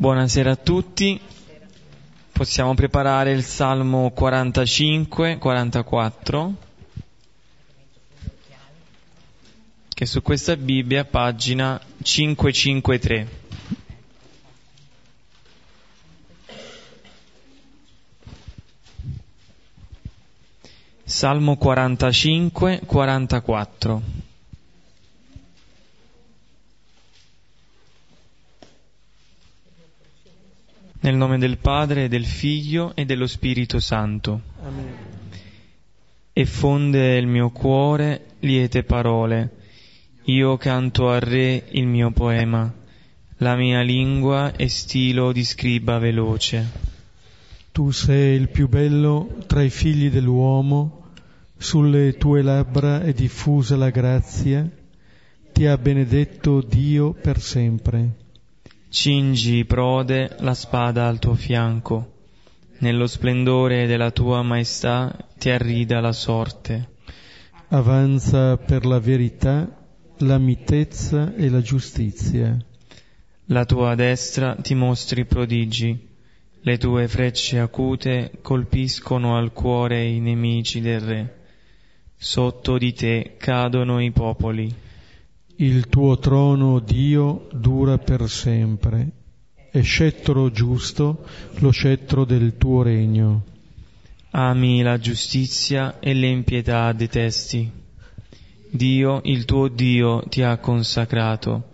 Buonasera a tutti. Possiamo preparare il Salmo 45, 44, che su questa Bibbia pagina 553. Salmo 45, 44. Nel nome del Padre, del Figlio e dello Spirito Santo. Amen. E fonde il mio cuore liete parole. Io canto al Re il mio poema. La mia lingua è stilo di scriba veloce. Tu sei il più bello tra i figli dell'uomo, sulle tue labbra è diffusa la grazia, ti ha benedetto Dio per sempre. Cingi, prode, la spada al tuo fianco. Nello splendore della tua maestà ti arrida la sorte. Avanza per la verità, la mitezza e la giustizia. La tua destra ti mostri prodigi. Le tue frecce acute colpiscono al cuore i nemici del re. Sotto di te cadono i popoli. Il tuo trono, Dio, dura per sempre. È scettro giusto lo scettro del tuo regno. Ami la giustizia e l'impietà detesti. Dio, il tuo Dio, ti ha consacrato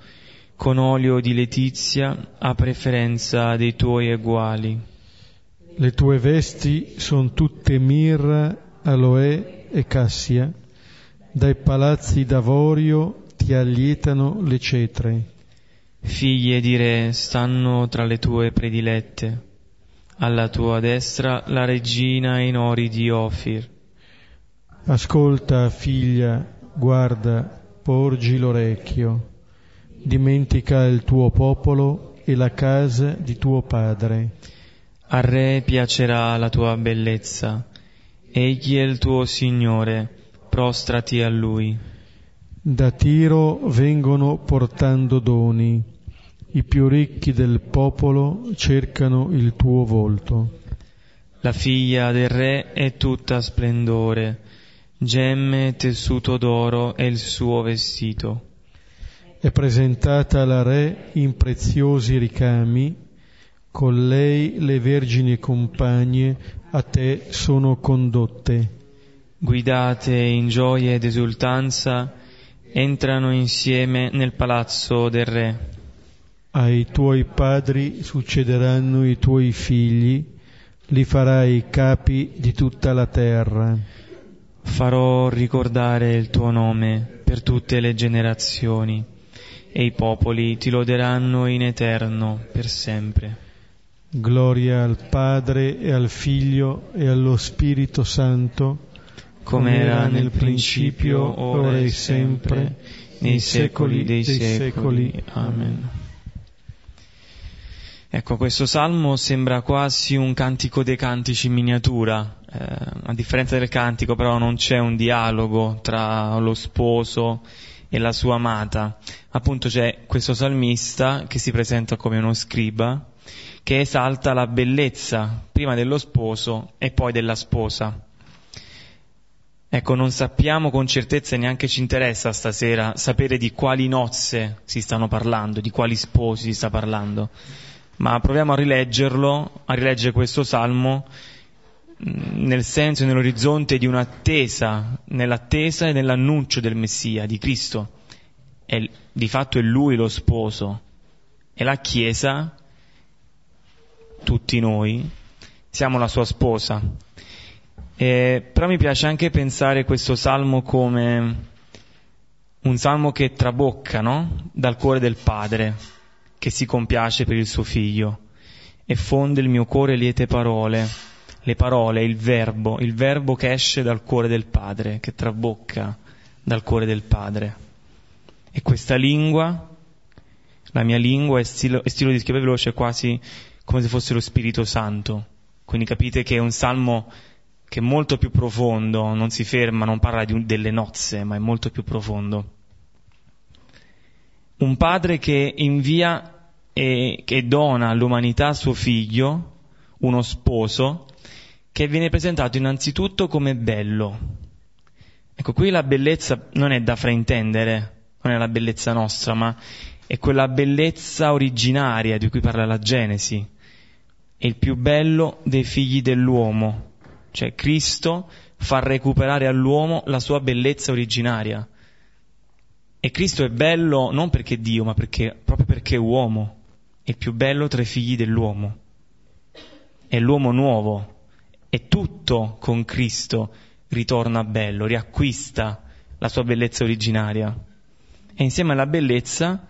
con olio di letizia a preferenza dei tuoi eguali. Le tue vesti sono tutte mirra, aloe e cassia. Dai palazzi d'avorio ti allietano le cetre. Figlie di re stanno tra le tue predilette. Alla tua destra la regina in ori di Ofir. Ascolta, figlia, guarda, porgi l'orecchio. Dimentica il tuo popolo e la casa di tuo padre. Al re piacerà la tua bellezza. Egli è il tuo Signore, prostrati a lui. Da Tiro vengono portando doni. I più ricchi del popolo cercano il tuo volto. La figlia del re è tutta splendore. Gemme tessuto d'oro è il suo vestito. È presentata alla re in preziosi ricami, con lei le vergini compagne a te sono condotte. Guidate in gioia ed esultanza, entrano insieme nel palazzo del re. Ai tuoi padri succederanno i tuoi figli, li farai capi di tutta la terra. Farò ricordare il tuo nome per tutte le generazioni e i popoli ti loderanno in eterno per sempre. Gloria al Padre e al Figlio e allo Spirito Santo, come era nel principio, ora e sempre, nei secoli dei secoli. Amen. Ecco, questo salmo sembra quasi un cantico dei cantici in miniatura. Eh, a differenza del cantico, però, non c'è un dialogo tra lo sposo e la sua amata. Appunto c'è questo salmista che si presenta come uno scriba, che esalta la bellezza prima dello sposo e poi della sposa. Ecco, non sappiamo con certezza e neanche ci interessa stasera sapere di quali nozze si stanno parlando, di quali sposi si sta parlando, ma proviamo a rileggerlo, a rileggere questo salmo nel senso e nell'orizzonte di un'attesa, nell'attesa e nell'annuncio del Messia, di Cristo. È, di fatto è Lui lo sposo e la Chiesa, tutti noi, siamo la sua sposa. Eh, però mi piace anche pensare questo salmo come un salmo che trabocca no? dal cuore del Padre, che si compiace per il suo figlio, e fonde il mio cuore liete parole, le parole, il verbo, il verbo che esce dal cuore del Padre, che trabocca dal cuore del Padre. E questa lingua, la mia lingua è stilo, è stilo di scrivere veloce quasi come se fosse lo Spirito Santo. Quindi capite che è un salmo che è molto più profondo, non si ferma, non parla di, delle nozze, ma è molto più profondo. Un padre che invia e che dona all'umanità suo figlio, uno sposo, che viene presentato innanzitutto come bello. Ecco, qui la bellezza non è da fraintendere, non è la bellezza nostra, ma è quella bellezza originaria di cui parla la Genesi. È il più bello dei figli dell'uomo, cioè Cristo fa recuperare all'uomo la sua bellezza originaria. E Cristo è bello non perché Dio, ma perché, proprio perché è uomo, è il più bello tra i figli dell'uomo. È l'uomo nuovo, e tutto con Cristo ritorna bello, riacquista la sua bellezza originaria. E insieme alla bellezza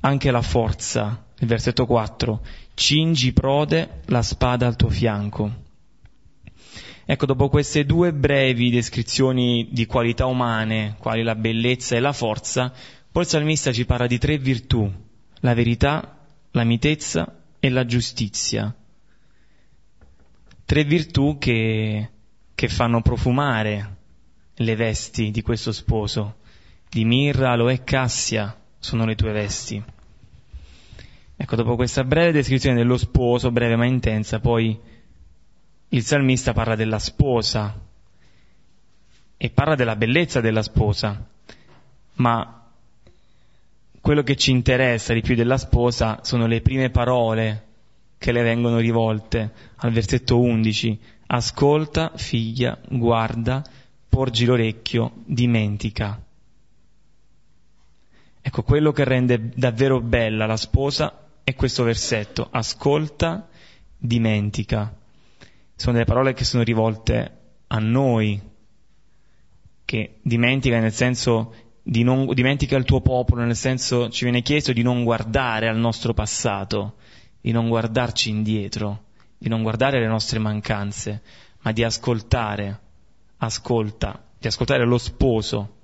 anche la forza. Il versetto 4. Cingi prode la spada al tuo fianco. Ecco, dopo queste due brevi descrizioni di qualità umane, quali la bellezza e la forza, poi il salmista ci parla di tre virtù, la verità, la mitezza e la giustizia. Tre virtù che, che fanno profumare le vesti di questo sposo. Di mirra, aloe e cassia sono le tue vesti. Ecco, dopo questa breve descrizione dello sposo, breve ma intensa, poi il salmista parla della sposa e parla della bellezza della sposa, ma quello che ci interessa di più della sposa sono le prime parole che le vengono rivolte al versetto 11. Ascolta, figlia, guarda, porgi l'orecchio, dimentica. Ecco, quello che rende davvero bella la sposa è questo versetto, ascolta, dimentica. Sono delle parole che sono rivolte a noi, che dimentica nel senso di non, dimentica il tuo popolo, nel senso ci viene chiesto di non guardare al nostro passato, di non guardarci indietro, di non guardare le nostre mancanze, ma di ascoltare, ascolta, di ascoltare lo sposo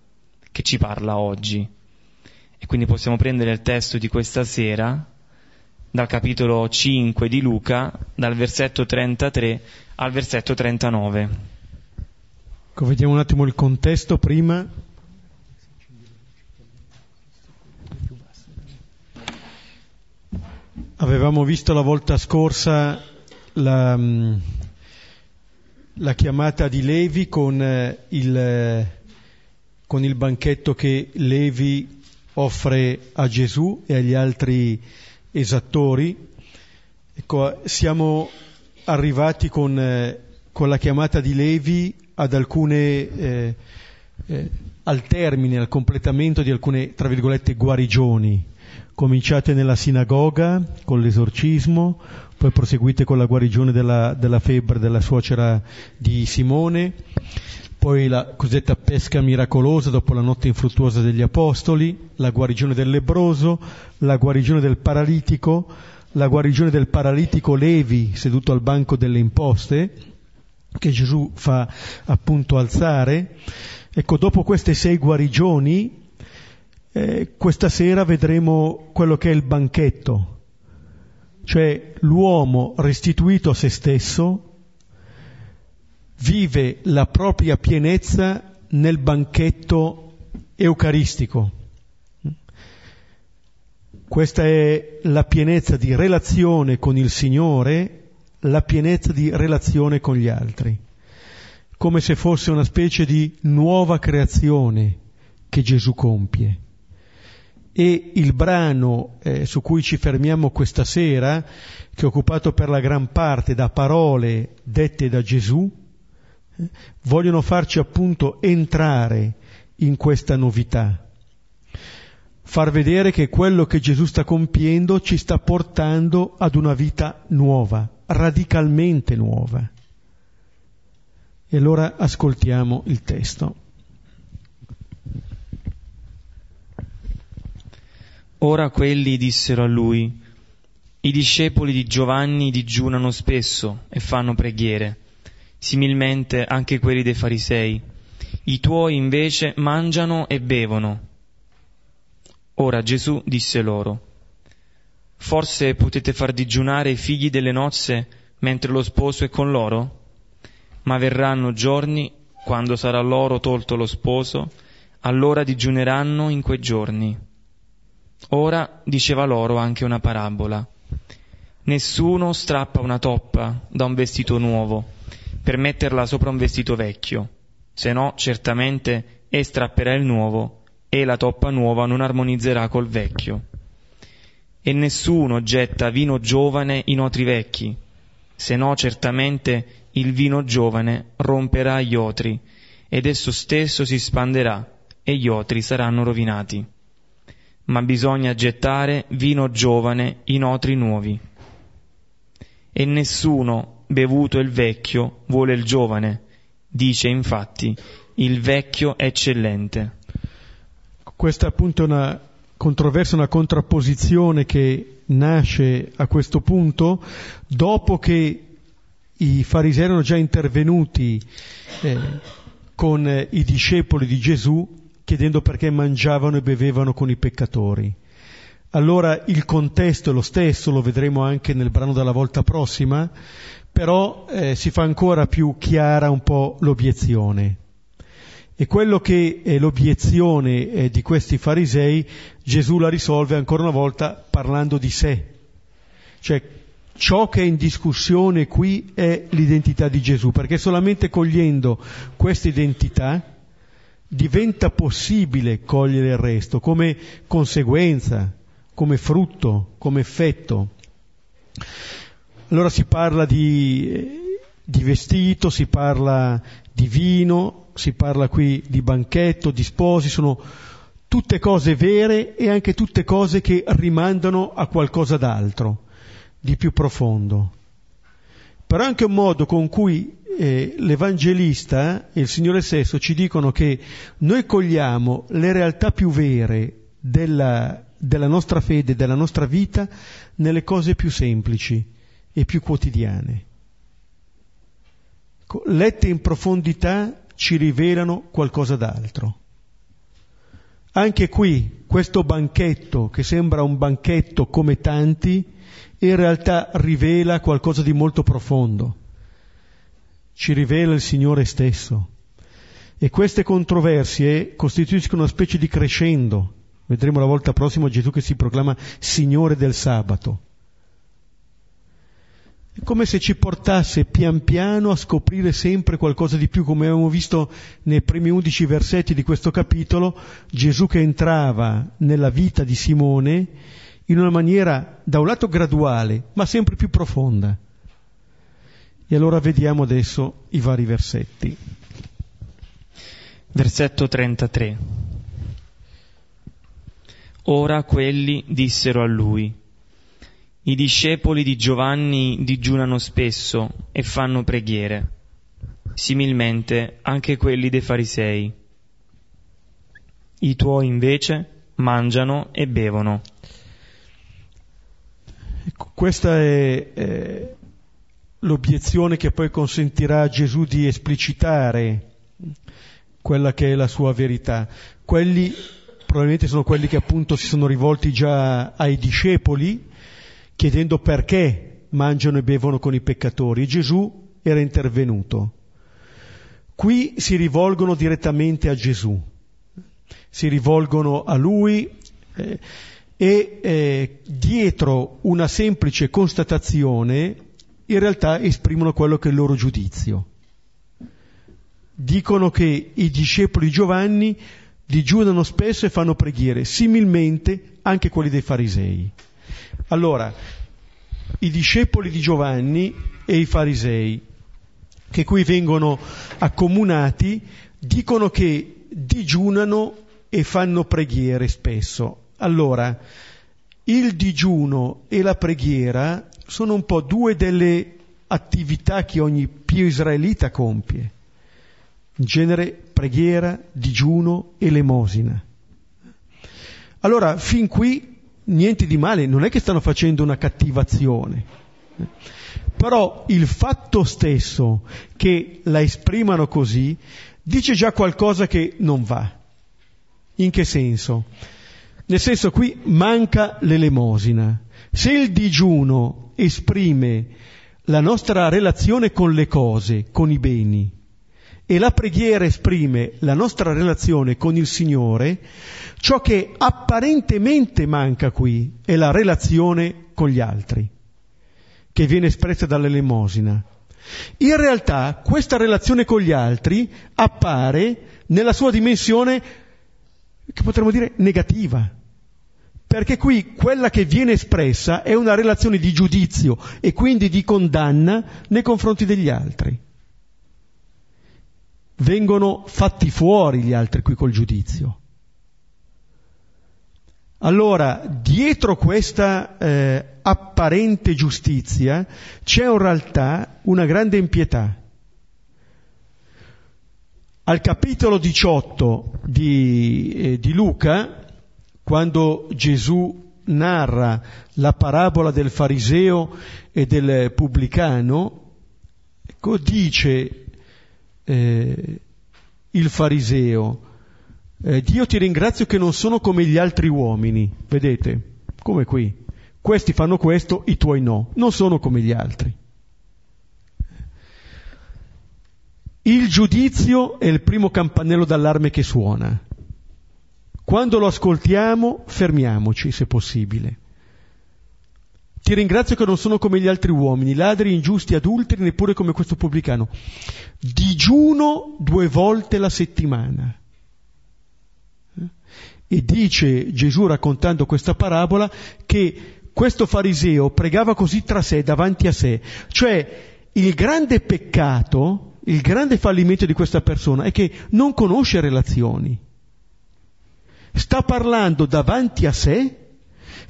che ci parla oggi. E quindi possiamo prendere il testo di questa sera dal capitolo 5 di Luca, dal versetto 33 al versetto 39. Ecco, vediamo un attimo il contesto prima. Avevamo visto la volta scorsa la, mm, la chiamata di Levi con eh, il, eh, con il banchetto che Levi offre a Gesù e agli altri esattori. Ecco, siamo arrivati con, eh, con, la chiamata di Levi ad alcune, eh, eh, al termine, al completamento di alcune, tra virgolette, guarigioni, cominciate nella sinagoga con l'esorcismo, poi proseguite con la guarigione della, della febbre della suocera di Simone, poi la cosiddetta pesca miracolosa dopo la notte infruttuosa degli apostoli, la guarigione del lebroso, la guarigione del paralitico, la guarigione del paralitico Levi seduto al banco delle imposte, che Gesù fa appunto alzare. Ecco, dopo queste sei guarigioni, eh, questa sera vedremo quello che è il banchetto, cioè l'uomo restituito a se stesso, vive la propria pienezza nel banchetto eucaristico. Questa è la pienezza di relazione con il Signore, la pienezza di relazione con gli altri, come se fosse una specie di nuova creazione che Gesù compie. E il brano eh, su cui ci fermiamo questa sera, che è occupato per la gran parte da parole dette da Gesù, vogliono farci appunto entrare in questa novità, far vedere che quello che Gesù sta compiendo ci sta portando ad una vita nuova, radicalmente nuova. E allora ascoltiamo il testo. Ora quelli dissero a lui, i discepoli di Giovanni digiunano spesso e fanno preghiere similmente anche quelli dei farisei. I tuoi invece mangiano e bevono. Ora Gesù disse loro, Forse potete far digiunare i figli delle nozze mentre lo sposo è con loro? Ma verranno giorni, quando sarà loro tolto lo sposo, allora digiuneranno in quei giorni. Ora diceva loro anche una parabola. Nessuno strappa una toppa da un vestito nuovo per metterla sopra un vestito vecchio, se no certamente e strapperà il nuovo e la toppa nuova non armonizzerà col vecchio. E nessuno getta vino giovane in otri vecchi, se no certamente il vino giovane romperà gli otri ed esso stesso si spanderà e gli otri saranno rovinati ma bisogna gettare vino giovane in otri nuovi. E nessuno, bevuto il vecchio, vuole il giovane. Dice infatti, il vecchio è eccellente. Questa appunto è una controversia, una contrapposizione che nasce a questo punto dopo che i farisei erano già intervenuti eh, con i discepoli di Gesù chiedendo perché mangiavano e bevevano con i peccatori. Allora il contesto è lo stesso, lo vedremo anche nel brano della volta prossima, però eh, si fa ancora più chiara un po' l'obiezione. E quello che è l'obiezione eh, di questi farisei, Gesù la risolve ancora una volta parlando di sé. Cioè, ciò che è in discussione qui è l'identità di Gesù, perché solamente cogliendo questa identità diventa possibile cogliere il resto come conseguenza, come frutto, come effetto. Allora si parla di, di vestito, si parla di vino, si parla qui di banchetto, di sposi, sono tutte cose vere e anche tutte cose che rimandano a qualcosa d'altro, di più profondo. Però è anche un modo con cui eh, l'Evangelista e il Signore stesso ci dicono che noi cogliamo le realtà più vere della, della nostra fede, della nostra vita, nelle cose più semplici e più quotidiane. Lette in profondità ci rivelano qualcosa d'altro. Anche qui, questo banchetto, che sembra un banchetto come tanti, in realtà rivela qualcosa di molto profondo ci rivela il Signore stesso. E queste controversie costituiscono una specie di crescendo. Vedremo la volta prossima Gesù che si proclama Signore del sabato. È come se ci portasse pian piano a scoprire sempre qualcosa di più, come abbiamo visto nei primi undici versetti di questo capitolo, Gesù che entrava nella vita di Simone in una maniera da un lato graduale, ma sempre più profonda. E allora vediamo adesso i vari versetti. Versetto 33. Ora quelli dissero a lui, i discepoli di Giovanni digiunano spesso e fanno preghiere, similmente anche quelli dei farisei. I tuoi invece mangiano e bevono. Ecco, questa è, è l'obiezione che poi consentirà a Gesù di esplicitare quella che è la sua verità. Quelli probabilmente sono quelli che appunto si sono rivolti già ai discepoli chiedendo perché mangiano e bevono con i peccatori Gesù era intervenuto. Qui si rivolgono direttamente a Gesù, si rivolgono a lui eh, e eh, dietro una semplice constatazione in realtà esprimono quello che è il loro giudizio. Dicono che i discepoli di Giovanni digiunano spesso e fanno preghiere, similmente anche quelli dei farisei. Allora, i discepoli di Giovanni e i farisei, che qui vengono accomunati, dicono che digiunano e fanno preghiere spesso. Allora, il digiuno e la preghiera sono un po' due delle attività che ogni pio israelita compie. In genere preghiera, digiuno, elemosina. Allora, fin qui niente di male, non è che stanno facendo una cattivazione. Però il fatto stesso che la esprimano così dice già qualcosa che non va. In che senso? Nel senso qui manca l'elemosina. Se il digiuno esprime la nostra relazione con le cose, con i beni, e la preghiera esprime la nostra relazione con il Signore, ciò che apparentemente manca qui è la relazione con gli altri, che viene espressa dall'elemosina. In realtà questa relazione con gli altri appare nella sua dimensione, che potremmo dire, negativa. Perché qui quella che viene espressa è una relazione di giudizio e quindi di condanna nei confronti degli altri. Vengono fatti fuori gli altri qui col giudizio. Allora, dietro questa eh, apparente giustizia c'è in realtà una grande impietà. Al capitolo 18 di, eh, di Luca, quando Gesù narra la parabola del fariseo e del pubblicano, ecco, dice eh, il fariseo, eh, Dio ti ringrazio che non sono come gli altri uomini, vedete, come qui. Questi fanno questo, i tuoi no, non sono come gli altri. Il giudizio è il primo campanello d'allarme che suona. Quando lo ascoltiamo, fermiamoci, se possibile. Ti ringrazio che non sono come gli altri uomini, ladri, ingiusti, adulteri, neppure come questo pubblicano. Digiuno due volte la settimana. E dice Gesù raccontando questa parabola che questo fariseo pregava così tra sé, davanti a sé. Cioè il grande peccato, il grande fallimento di questa persona è che non conosce relazioni. Sta parlando davanti a sé,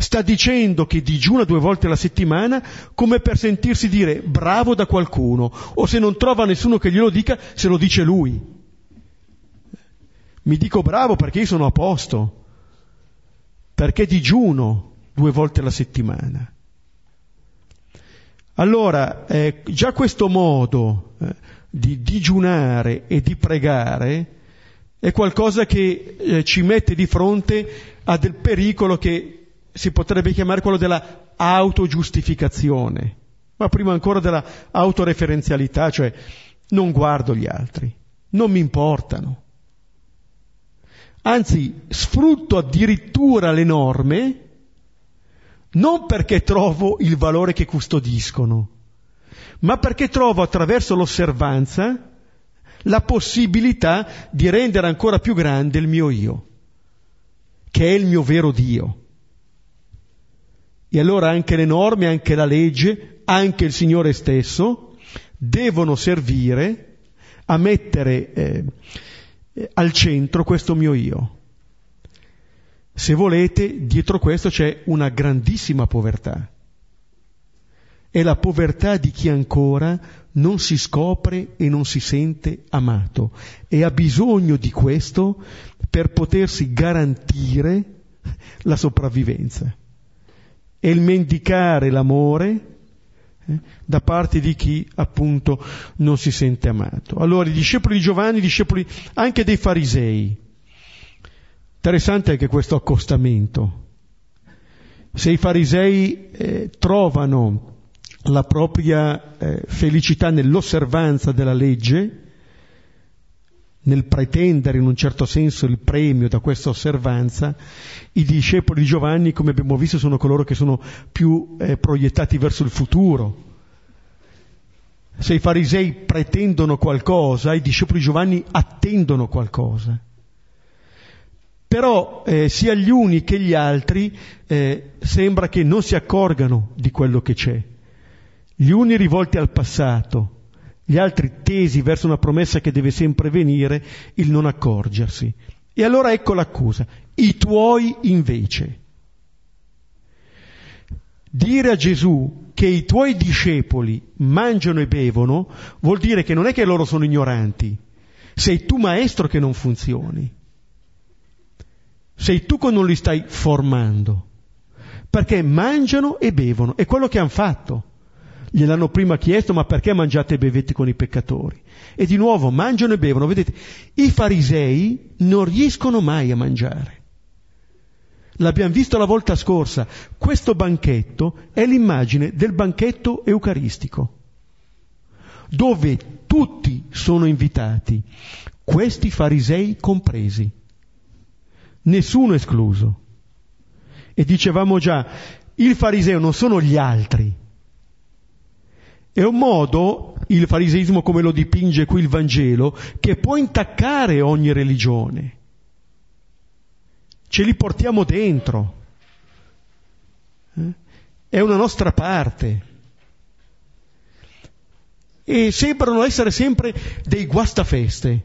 sta dicendo che digiuna due volte alla settimana come per sentirsi dire bravo da qualcuno, o se non trova nessuno che glielo dica, se lo dice lui. Mi dico bravo perché io sono a posto, perché digiuno due volte alla settimana. Allora, eh, già questo modo eh, di digiunare e di pregare è qualcosa che eh, ci mette di fronte a del pericolo che si potrebbe chiamare quello della autogiustificazione, ma prima ancora della autoreferenzialità, cioè non guardo gli altri, non mi importano anzi sfrutto addirittura le norme non perché trovo il valore che custodiscono, ma perché trovo attraverso l'osservanza la possibilità di rendere ancora più grande il mio io, che è il mio vero Dio. E allora anche le norme, anche la legge, anche il Signore stesso devono servire a mettere eh, al centro questo mio io. Se volete, dietro questo c'è una grandissima povertà. È la povertà di chi ancora non si scopre e non si sente amato e ha bisogno di questo per potersi garantire la sopravvivenza. È il mendicare l'amore eh, da parte di chi appunto non si sente amato. Allora i discepoli di Giovanni, i discepoli anche dei farisei. Interessante anche questo accostamento. Se i farisei eh, trovano la propria eh, felicità nell'osservanza della legge, nel pretendere in un certo senso il premio da questa osservanza, i discepoli di Giovanni, come abbiamo visto, sono coloro che sono più eh, proiettati verso il futuro. Se i farisei pretendono qualcosa, i discepoli di Giovanni attendono qualcosa. Però eh, sia gli uni che gli altri eh, sembra che non si accorgano di quello che c'è. Gli uni rivolti al passato, gli altri tesi verso una promessa che deve sempre venire, il non accorgersi. E allora ecco l'accusa, i tuoi invece. Dire a Gesù che i tuoi discepoli mangiano e bevono vuol dire che non è che loro sono ignoranti, sei tu maestro che non funzioni, sei tu che non li stai formando, perché mangiano e bevono, è quello che hanno fatto. Gliel'hanno prima chiesto, ma perché mangiate e bevete con i peccatori? E di nuovo mangiano e bevono. Vedete, i farisei non riescono mai a mangiare. L'abbiamo visto la volta scorsa. Questo banchetto è l'immagine del banchetto eucaristico, dove tutti sono invitati, questi farisei compresi, nessuno escluso. E dicevamo già, il fariseo non sono gli altri. È un modo, il fariseismo come lo dipinge qui il Vangelo, che può intaccare ogni religione. Ce li portiamo dentro. Eh? È una nostra parte. E sembrano essere sempre dei guastafeste.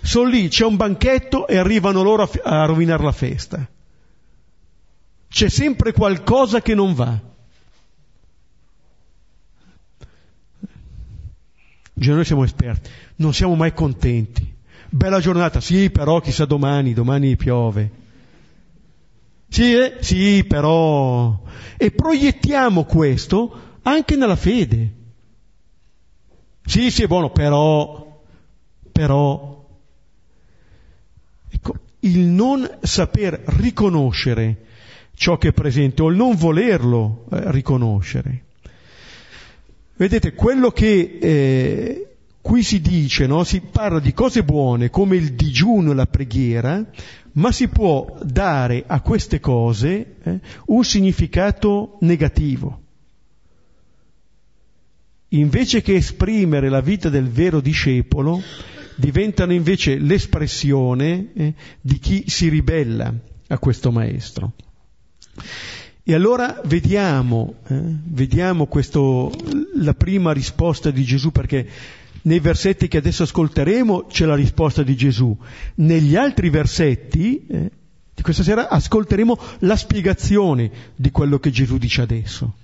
Sono lì, c'è un banchetto e arrivano loro a, a rovinare la festa. C'è sempre qualcosa che non va. Cioè noi siamo esperti, non siamo mai contenti. Bella giornata, sì, però chissà domani, domani piove. Sì, eh? sì, però. E proiettiamo questo anche nella fede. Sì, sì, è buono, però, però. Ecco, il non saper riconoscere ciò che è presente o il non volerlo eh, riconoscere. Vedete, quello che eh, qui si dice, no? si parla di cose buone come il digiuno e la preghiera, ma si può dare a queste cose eh, un significato negativo. Invece che esprimere la vita del vero discepolo, diventano invece l'espressione eh, di chi si ribella a questo maestro. E allora vediamo, eh, vediamo questo, la prima risposta di Gesù, perché nei versetti che adesso ascolteremo c'è la risposta di Gesù. Negli altri versetti eh, di questa sera ascolteremo la spiegazione di quello che Gesù dice adesso.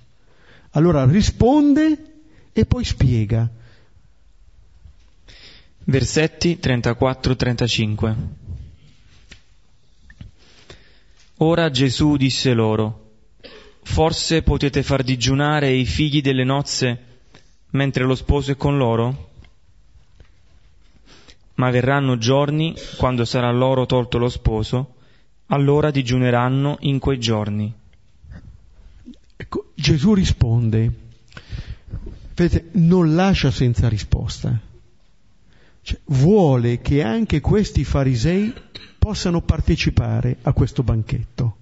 Allora risponde e poi spiega. Versetti 34-35 Ora Gesù disse loro, Forse potete far digiunare i figli delle nozze mentre lo sposo è con loro? Ma verranno giorni, quando sarà loro tolto lo sposo, allora digiuneranno in quei giorni. Ecco, Gesù risponde, vedete, non lascia senza risposta. Cioè, vuole che anche questi farisei possano partecipare a questo banchetto.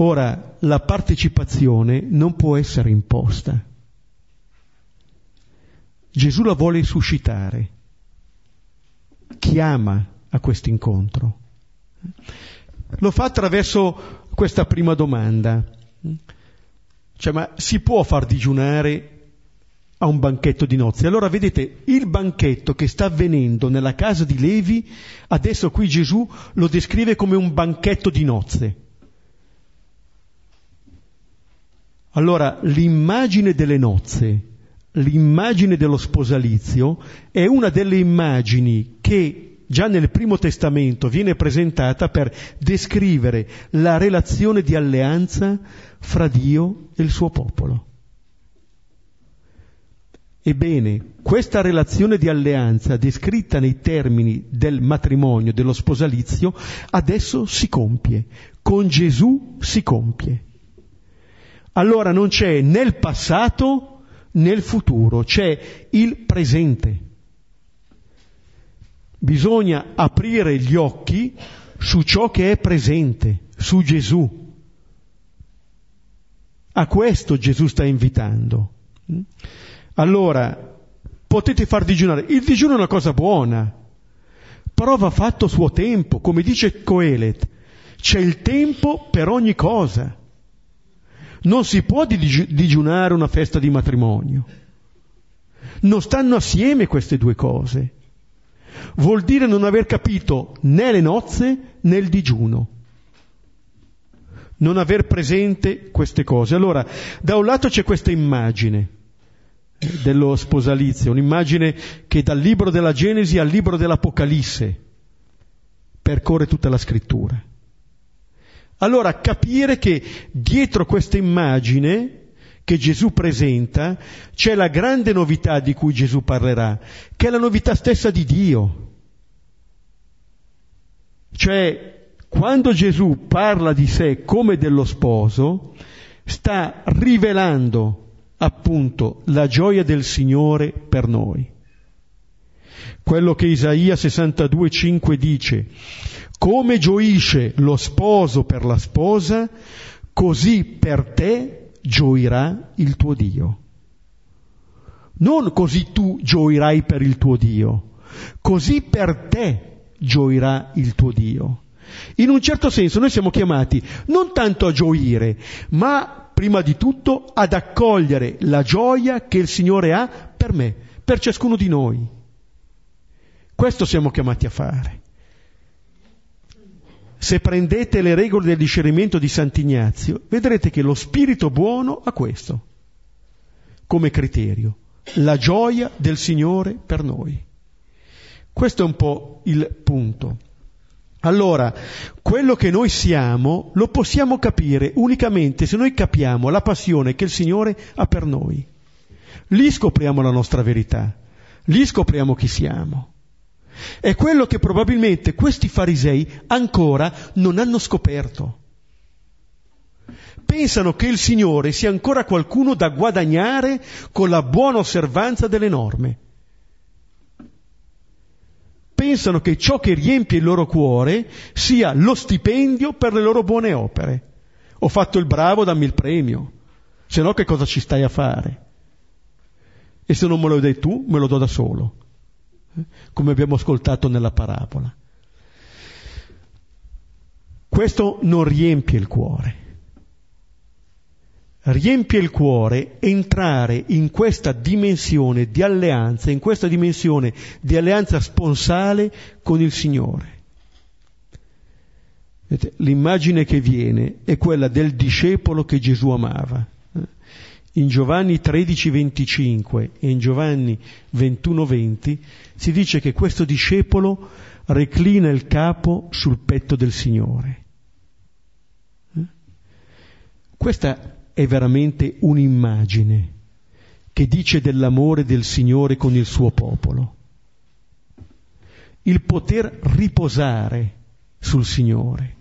Ora, la partecipazione non può essere imposta. Gesù la vuole suscitare, chiama a questo incontro. Lo fa attraverso questa prima domanda. Cioè, ma si può far digiunare a un banchetto di nozze? Allora vedete, il banchetto che sta avvenendo nella casa di Levi, adesso qui Gesù lo descrive come un banchetto di nozze. Allora, l'immagine delle nozze, l'immagine dello sposalizio, è una delle immagini che già nel Primo Testamento viene presentata per descrivere la relazione di alleanza fra Dio e il suo popolo. Ebbene, questa relazione di alleanza descritta nei termini del matrimonio, dello sposalizio, adesso si compie. Con Gesù si compie allora non c'è né il passato né il futuro, c'è il presente. Bisogna aprire gli occhi su ciò che è presente, su Gesù. A questo Gesù sta invitando. Allora, potete far digiunare. Il digiuno è una cosa buona, però va fatto a suo tempo, come dice Coelet. C'è il tempo per ogni cosa. Non si può digiunare una festa di matrimonio. Non stanno assieme queste due cose. Vuol dire non aver capito né le nozze né il digiuno. Non aver presente queste cose. Allora, da un lato c'è questa immagine dello sposalizio, un'immagine che dal libro della Genesi al libro dell'Apocalisse percorre tutta la scrittura. Allora capire che dietro questa immagine che Gesù presenta c'è la grande novità di cui Gesù parlerà, che è la novità stessa di Dio. Cioè, quando Gesù parla di sé come dello sposo, sta rivelando appunto la gioia del Signore per noi. Quello che Isaia 62,5 dice, come gioisce lo sposo per la sposa, così per te gioirà il tuo Dio. Non così tu gioirai per il tuo Dio, così per te gioirà il tuo Dio. In un certo senso noi siamo chiamati non tanto a gioire, ma prima di tutto ad accogliere la gioia che il Signore ha per me, per ciascuno di noi. Questo siamo chiamati a fare. Se prendete le regole del discernimento di Sant'Ignazio, vedrete che lo spirito buono ha questo come criterio, la gioia del Signore per noi. Questo è un po' il punto. Allora, quello che noi siamo lo possiamo capire unicamente se noi capiamo la passione che il Signore ha per noi. Lì scopriamo la nostra verità, lì scopriamo chi siamo. È quello che probabilmente questi farisei ancora non hanno scoperto. Pensano che il Signore sia ancora qualcuno da guadagnare con la buona osservanza delle norme. Pensano che ciò che riempie il loro cuore sia lo stipendio per le loro buone opere. Ho fatto il bravo, dammi il premio. Se no che cosa ci stai a fare? E se non me lo dai tu, me lo do da solo come abbiamo ascoltato nella parabola. Questo non riempie il cuore. Riempie il cuore entrare in questa dimensione di alleanza, in questa dimensione di alleanza sponsale con il Signore. L'immagine che viene è quella del discepolo che Gesù amava in Giovanni 13:25 e in Giovanni 21:20 si dice che questo discepolo reclina il capo sul petto del Signore. Eh? Questa è veramente un'immagine che dice dell'amore del Signore con il suo popolo. Il poter riposare sul Signore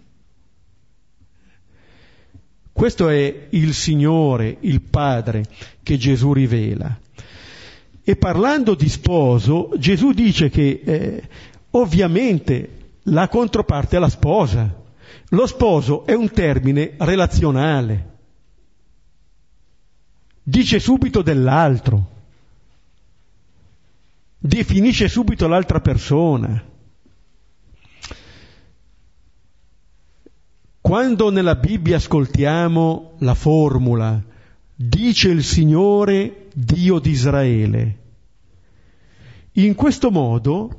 questo è il Signore, il Padre, che Gesù rivela. E parlando di sposo, Gesù dice che eh, ovviamente la controparte è la sposa. Lo sposo è un termine relazionale. Dice subito dell'altro. Definisce subito l'altra persona. Quando nella Bibbia ascoltiamo la formula dice il Signore Dio di Israele, in questo modo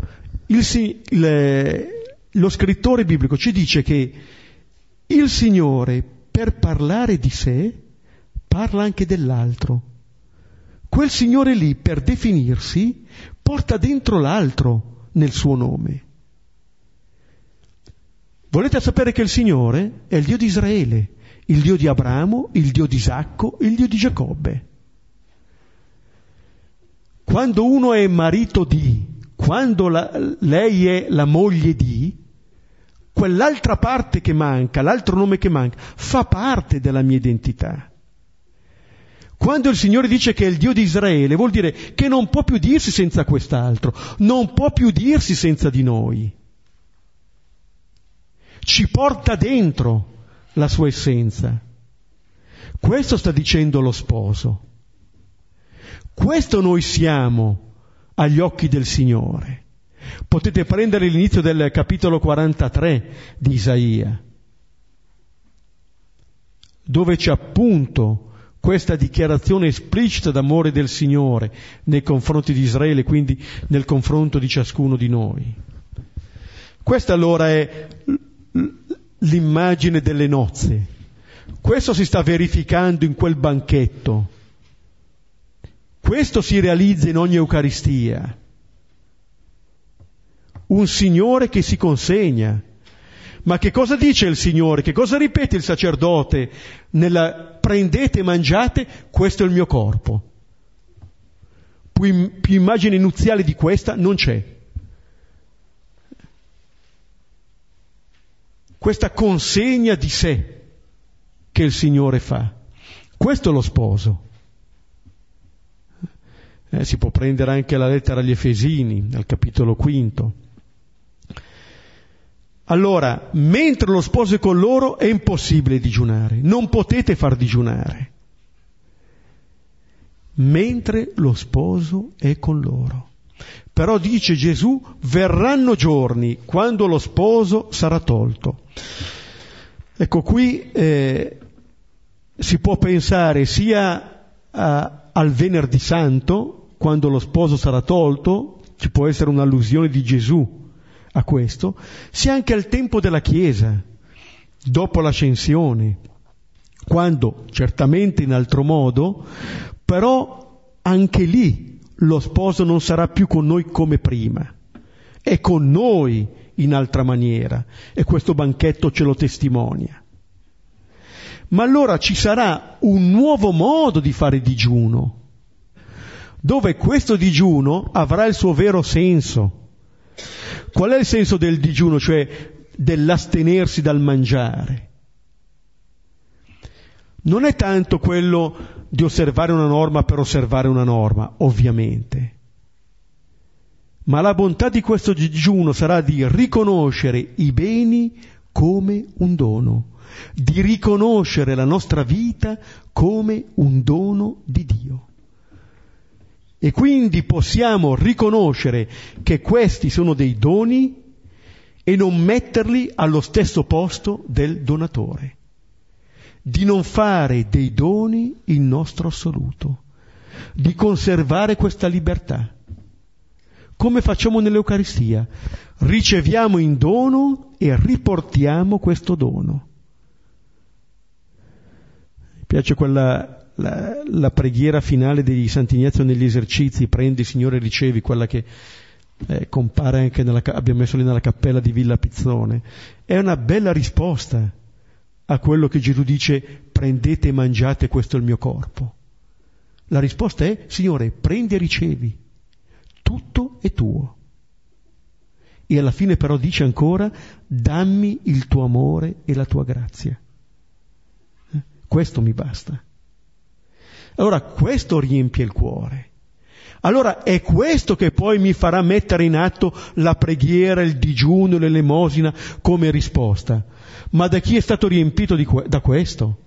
il, il, lo scrittore biblico ci dice che il Signore per parlare di sé parla anche dell'altro. Quel Signore lì per definirsi porta dentro l'altro nel suo nome. Volete sapere che il Signore è il Dio di Israele, il Dio di Abramo, il Dio di Isacco, il Dio di Giacobbe. Quando uno è marito di, quando la, lei è la moglie di, quell'altra parte che manca, l'altro nome che manca, fa parte della mia identità. Quando il Signore dice che è il Dio di Israele, vuol dire che non può più dirsi senza quest'altro, non può più dirsi senza di noi ci porta dentro la sua essenza. Questo sta dicendo lo sposo. Questo noi siamo agli occhi del Signore. Potete prendere l'inizio del capitolo 43 di Isaia, dove c'è appunto questa dichiarazione esplicita d'amore del Signore nei confronti di Israele, quindi nel confronto di ciascuno di noi. Questa allora è l'immagine delle nozze. Questo si sta verificando in quel banchetto. Questo si realizza in ogni Eucaristia. Un Signore che si consegna. Ma che cosa dice il Signore? Che cosa ripete il sacerdote nella prendete e mangiate? Questo è il mio corpo. Più, più immagine nuziale di questa non c'è. Questa consegna di sé che il Signore fa. Questo è lo sposo. Eh, si può prendere anche la lettera agli Efesini, al capitolo quinto. Allora, mentre lo sposo è con loro è impossibile digiunare, non potete far digiunare. Mentre lo sposo è con loro. Però dice Gesù, verranno giorni quando lo sposo sarà tolto. Ecco, qui eh, si può pensare sia a, al venerdì santo, quando lo sposo sarà tolto, ci può essere un'allusione di Gesù a questo, sia anche al tempo della Chiesa, dopo l'ascensione, quando certamente in altro modo, però anche lì lo sposo non sarà più con noi come prima, è con noi in altra maniera e questo banchetto ce lo testimonia. Ma allora ci sarà un nuovo modo di fare digiuno, dove questo digiuno avrà il suo vero senso Qual è il senso del digiuno, cioè dell'astenersi dal mangiare? Non è tanto quello di osservare una norma per osservare una norma, ovviamente, ma la bontà di questo digiuno sarà di riconoscere i beni come un dono, di riconoscere la nostra vita come un dono di Dio. E quindi possiamo riconoscere che questi sono dei doni e non metterli allo stesso posto del donatore. Di non fare dei doni il nostro assoluto, di conservare questa libertà. Come facciamo nell'Eucaristia? Riceviamo in dono e riportiamo questo dono. Mi piace quella la, la, preghiera finale di Sant'Ignazio negli esercizi, prendi Signore ricevi, quella che eh, compare anche nella, abbiamo messo lì nella cappella di Villa Pizzone, è una bella risposta a quello che Gesù dice prendete e mangiate, questo è il mio corpo. La risposta è Signore, prendi e ricevi, tutto è tuo. E alla fine però dice ancora dammi il tuo amore e la tua grazia. Eh? Questo mi basta. Allora questo riempie il cuore. Allora è questo che poi mi farà mettere in atto la preghiera, il digiuno, l'elemosina come risposta. Ma da chi è stato riempito que- da questo?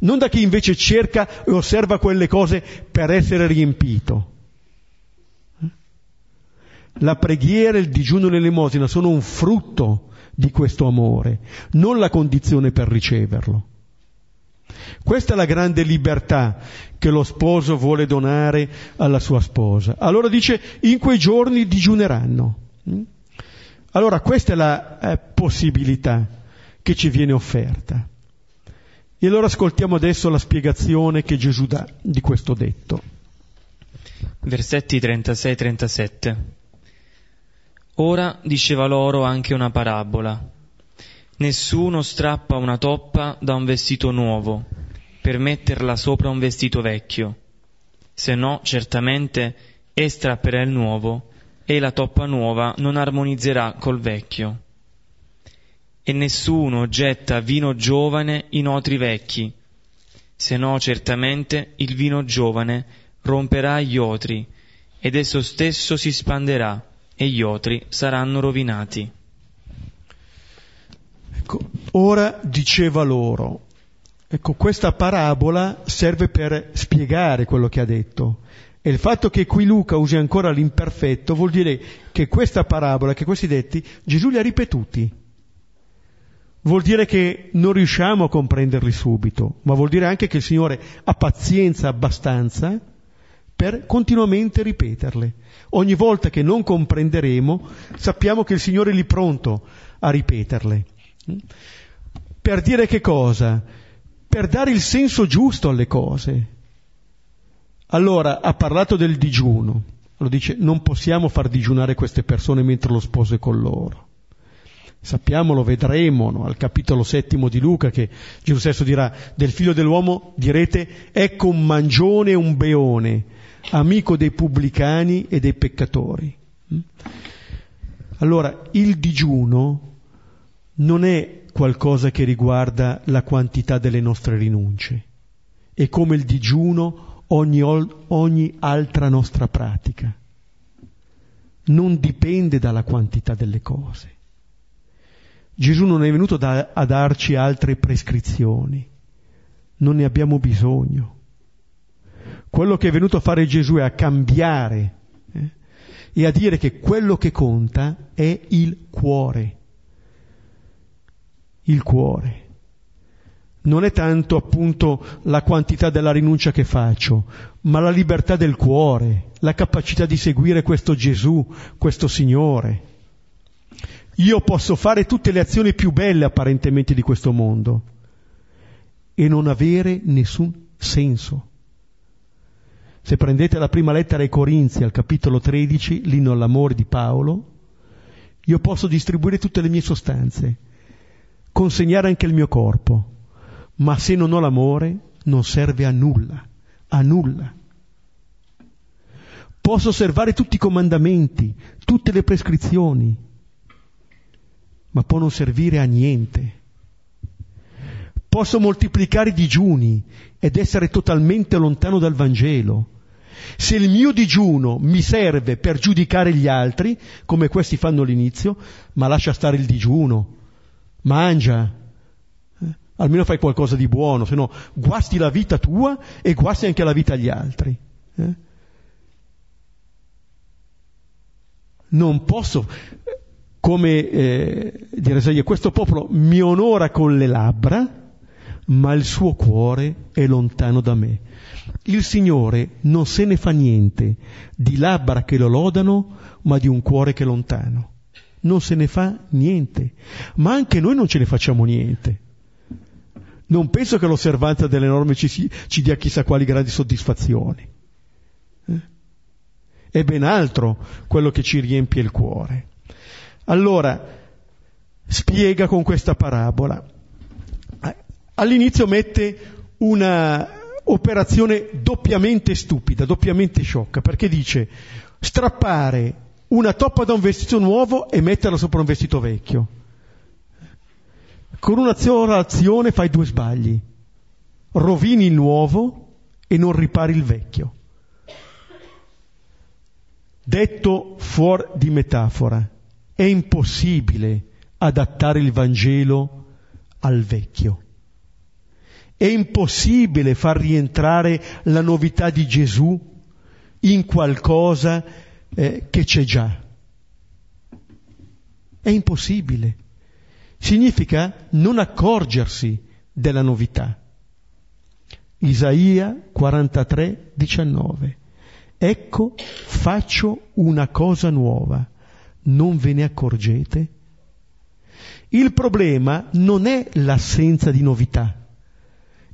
Non da chi invece cerca e osserva quelle cose per essere riempito. La preghiera, il digiuno e l'elemosina sono un frutto di questo amore, non la condizione per riceverlo. Questa è la grande libertà che lo sposo vuole donare alla sua sposa. Allora dice, in quei giorni digiuneranno. Allora questa è la eh, possibilità che ci viene offerta. E allora ascoltiamo adesso la spiegazione che Gesù dà di questo detto. Versetti 36-37 Ora diceva loro anche una parabola Nessuno strappa una toppa da un vestito nuovo per metterla sopra un vestito vecchio, se no certamente e strapperà il nuovo e la toppa nuova non armonizzerà col vecchio. E nessuno getta vino giovane in otri vecchi, se no certamente il vino giovane romperà gli otri ed esso stesso si spanderà e gli otri saranno rovinati. Ecco, ora diceva loro, ecco, questa parabola serve per spiegare quello che ha detto. E il fatto che qui Luca usi ancora l'imperfetto vuol dire che questa parabola, che questi detti, Gesù li ha ripetuti. Vuol dire che non riusciamo a comprenderli subito, ma vuol dire anche che il Signore ha pazienza abbastanza per continuamente ripeterle. Ogni volta che non comprenderemo, sappiamo che il Signore è lì pronto a ripeterle. Per dire che cosa? Per dare il senso giusto alle cose. Allora ha parlato del digiuno, lo dice non possiamo far digiunare queste persone mentre lo sposo è con loro. Sappiamo, lo vedremo no? al capitolo settimo di Luca che Gesù stesso dirà del figlio dell'uomo direte ecco un mangione e un beone, amico dei pubblicani e dei peccatori. Allora il digiuno non è qualcosa che riguarda la quantità delle nostre rinunce. È come il digiuno ogni, ogni altra nostra pratica. Non dipende dalla quantità delle cose. Gesù non è venuto da, a darci altre prescrizioni, non ne abbiamo bisogno. Quello che è venuto a fare Gesù è a cambiare eh, e a dire che quello che conta è il cuore. Il cuore non è tanto appunto la quantità della rinuncia che faccio, ma la libertà del cuore, la capacità di seguire questo Gesù, questo Signore. Io posso fare tutte le azioni più belle apparentemente di questo mondo e non avere nessun senso. Se prendete la prima lettera ai Corinzi al capitolo 13, l'inno all'amore di Paolo, io posso distribuire tutte le mie sostanze, consegnare anche il mio corpo, ma se non ho l'amore non serve a nulla, a nulla. Posso osservare tutti i comandamenti, tutte le prescrizioni, ma può non servire a niente. Posso moltiplicare i digiuni ed essere totalmente lontano dal Vangelo. Se il mio digiuno mi serve per giudicare gli altri, come questi fanno all'inizio, ma lascia stare il digiuno, mangia, almeno fai qualcosa di buono, se no guasti la vita tua e guasti anche la vita agli altri. Eh? Non posso, come eh, dire Isaia, questo popolo mi onora con le labbra, ma il suo cuore è lontano da me. Il Signore non se ne fa niente di labbra che lo lodano, ma di un cuore che è lontano. Non se ne fa niente, ma anche noi non ce ne facciamo niente. Non penso che l'osservanza delle norme ci, ci dia chissà quali grandi soddisfazioni. Eh? È ben altro quello che ci riempie il cuore. Allora, spiega con questa parabola. All'inizio mette una operazione doppiamente stupida, doppiamente sciocca, perché dice strappare una toppa da un vestito nuovo e metterla sopra un vestito vecchio. Con una sola azione fai due sbagli. Rovini il nuovo e non ripari il vecchio. Detto fuori di metafora, è impossibile adattare il Vangelo al vecchio. È impossibile far rientrare la novità di Gesù in qualcosa eh, che c'è già. È impossibile significa non accorgersi della novità. Isaia 43, 19. Ecco, faccio una cosa nuova, non ve ne accorgete? Il problema non è l'assenza di novità,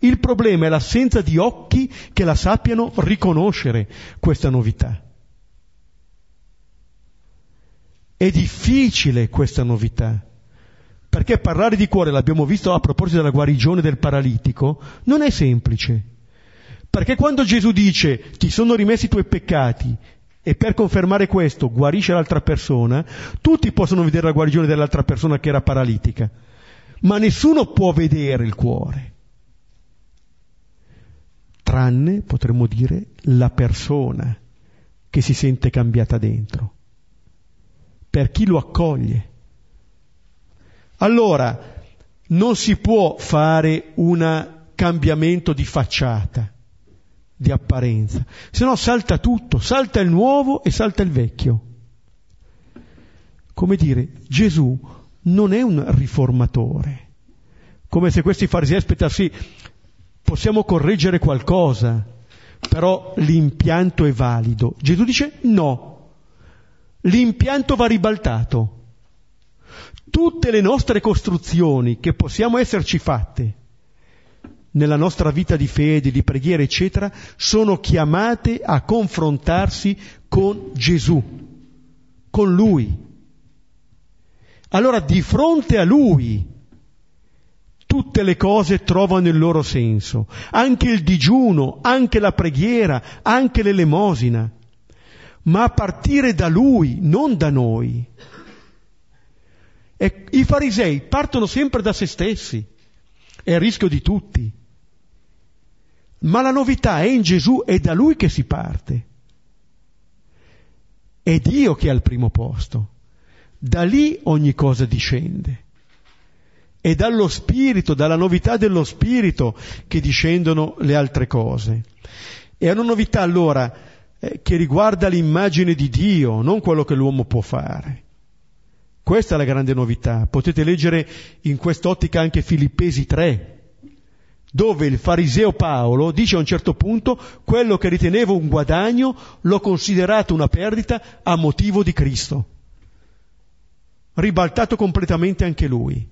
il problema è l'assenza di occhi che la sappiano riconoscere questa novità. È difficile questa novità. Perché parlare di cuore, l'abbiamo visto a proposito della guarigione del paralitico, non è semplice. Perché quando Gesù dice ti sono rimessi i tuoi peccati e per confermare questo guarisce l'altra persona, tutti possono vedere la guarigione dell'altra persona che era paralitica, ma nessuno può vedere il cuore. Tranne, potremmo dire, la persona che si sente cambiata dentro. Per chi lo accoglie. Allora, non si può fare un cambiamento di facciata, di apparenza, se no salta tutto, salta il nuovo e salta il vecchio. Come dire, Gesù non è un riformatore, come se questi farisei sì, possiamo correggere qualcosa, però l'impianto è valido. Gesù dice no, l'impianto va ribaltato tutte le nostre costruzioni che possiamo esserci fatte nella nostra vita di fede, di preghiera, eccetera, sono chiamate a confrontarsi con Gesù, con Lui. Allora di fronte a Lui tutte le cose trovano il loro senso, anche il digiuno, anche la preghiera, anche l'elemosina, ma a partire da Lui, non da noi. E I farisei partono sempre da se stessi, è il rischio di tutti. Ma la novità è in Gesù, è da Lui che si parte. È Dio che è al primo posto. Da lì ogni cosa discende. È dallo Spirito, dalla novità dello Spirito che discendono le altre cose. È una novità allora eh, che riguarda l'immagine di Dio, non quello che l'uomo può fare. Questa è la grande novità. Potete leggere in quest'ottica anche Filippesi 3, dove il fariseo Paolo dice a un certo punto quello che ritenevo un guadagno l'ho considerato una perdita a motivo di Cristo. Ribaltato completamente anche lui.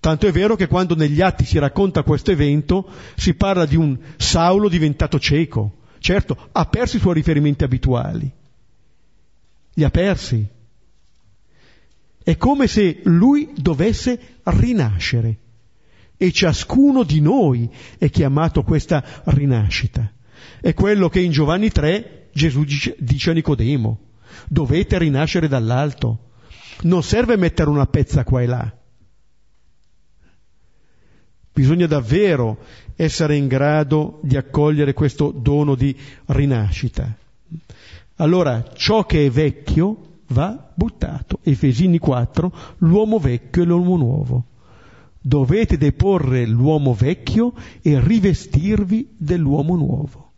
Tanto è vero che quando negli atti si racconta questo evento si parla di un Saulo diventato cieco. Certo, ha perso i suoi riferimenti abituali. Li ha persi. È come se lui dovesse rinascere e ciascuno di noi è chiamato questa rinascita. È quello che in Giovanni 3 Gesù dice a Nicodemo, dovete rinascere dall'alto. Non serve mettere una pezza qua e là. Bisogna davvero essere in grado di accogliere questo dono di rinascita. Allora, ciò che è vecchio va buttato. Efesini 4, l'uomo vecchio e l'uomo nuovo dovete deporre l'uomo vecchio e rivestirvi dell'uomo nuovo.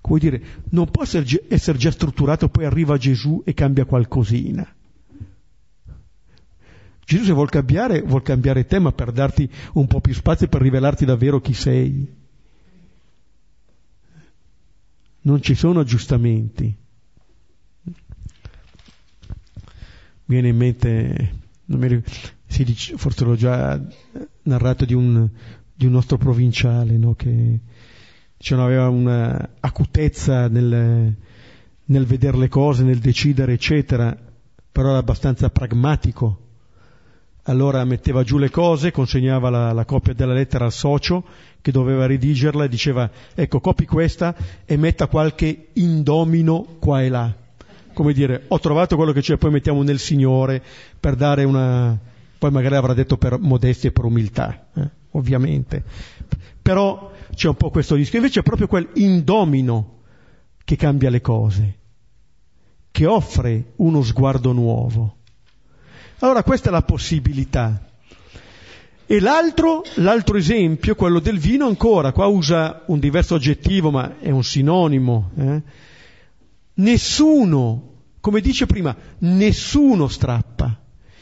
Come dire, non può essere già strutturato, poi arriva Gesù e cambia qualcosina. Gesù se vuol cambiare, vuol cambiare te, ma per darti un po' più spazio per rivelarti davvero chi sei. Non ci sono aggiustamenti. Viene in mente, ricordo, dice, forse l'ho già narrato di un, di un nostro provinciale, no? che diciamo, aveva un'acutezza nel, nel vedere le cose, nel decidere, eccetera, però era abbastanza pragmatico. Allora metteva giù le cose, consegnava la, la, copia della lettera al socio che doveva redigerla e diceva ecco copi questa e metta qualche indomino qua e là. Come dire, ho trovato quello che c'è, poi mettiamo nel Signore per dare una, poi magari avrà detto per modestia e per umiltà, eh, ovviamente. Però c'è un po' questo rischio. Invece è proprio quel indomino che cambia le cose, che offre uno sguardo nuovo. Allora questa è la possibilità. E l'altro, l'altro esempio, quello del vino ancora, qua usa un diverso aggettivo ma è un sinonimo. Eh? Nessuno, come dice prima, nessuno strappa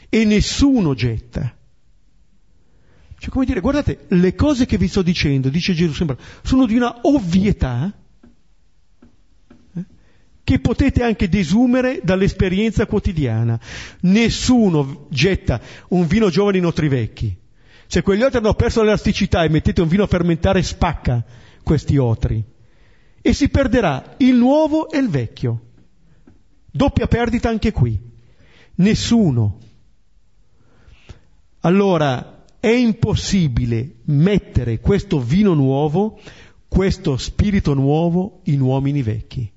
e nessuno getta. Cioè, come dire, guardate, le cose che vi sto dicendo, dice Gesù, sembra, sono di una ovvietà eh, che potete anche desumere dall'esperienza quotidiana. Nessuno getta un vino giovane in otri vecchi. Se quegli otri hanno perso l'elasticità e mettete un vino a fermentare, spacca questi otri. E si perderà il nuovo e il vecchio. Doppia perdita anche qui. Nessuno allora è impossibile mettere questo vino nuovo, questo spirito nuovo in uomini vecchi.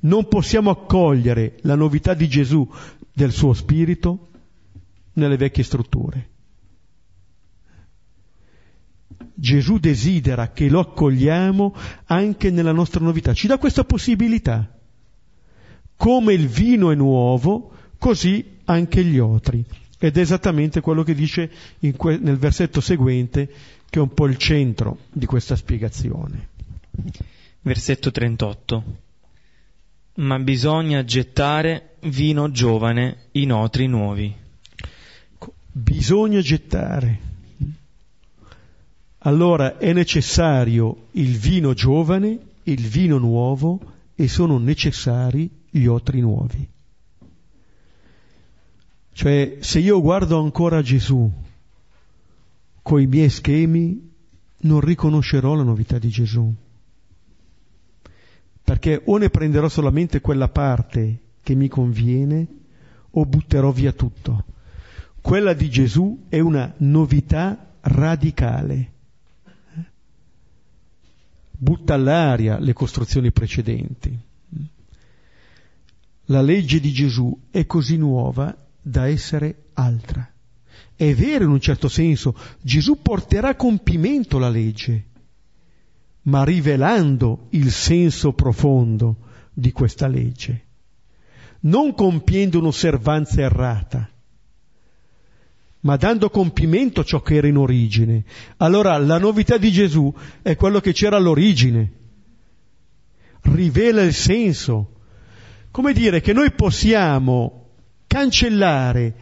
Non possiamo accogliere la novità di Gesù, del suo spirito, nelle vecchie strutture. Gesù desidera che lo accogliamo anche nella nostra novità, ci dà questa possibilità. Come il vino è nuovo, così anche gli otri. Ed è esattamente quello che dice que- nel versetto seguente, che è un po' il centro di questa spiegazione. Versetto 38. Ma bisogna gettare vino giovane in otri nuovi. Bisogna gettare. Allora è necessario il vino giovane, il vino nuovo e sono necessari gli otri nuovi. Cioè, se io guardo ancora Gesù coi miei schemi, non riconoscerò la novità di Gesù. Perché o ne prenderò solamente quella parte che mi conviene, o butterò via tutto. Quella di Gesù è una novità radicale. Butta all'aria le costruzioni precedenti. La legge di Gesù è così nuova da essere altra. È vero in un certo senso, Gesù porterà a compimento la legge, ma rivelando il senso profondo di questa legge, non compiendo un'osservanza errata, ma dando compimento ciò che era in origine. Allora la novità di Gesù è quello che c'era all'origine, rivela il senso. Come dire che noi possiamo cancellare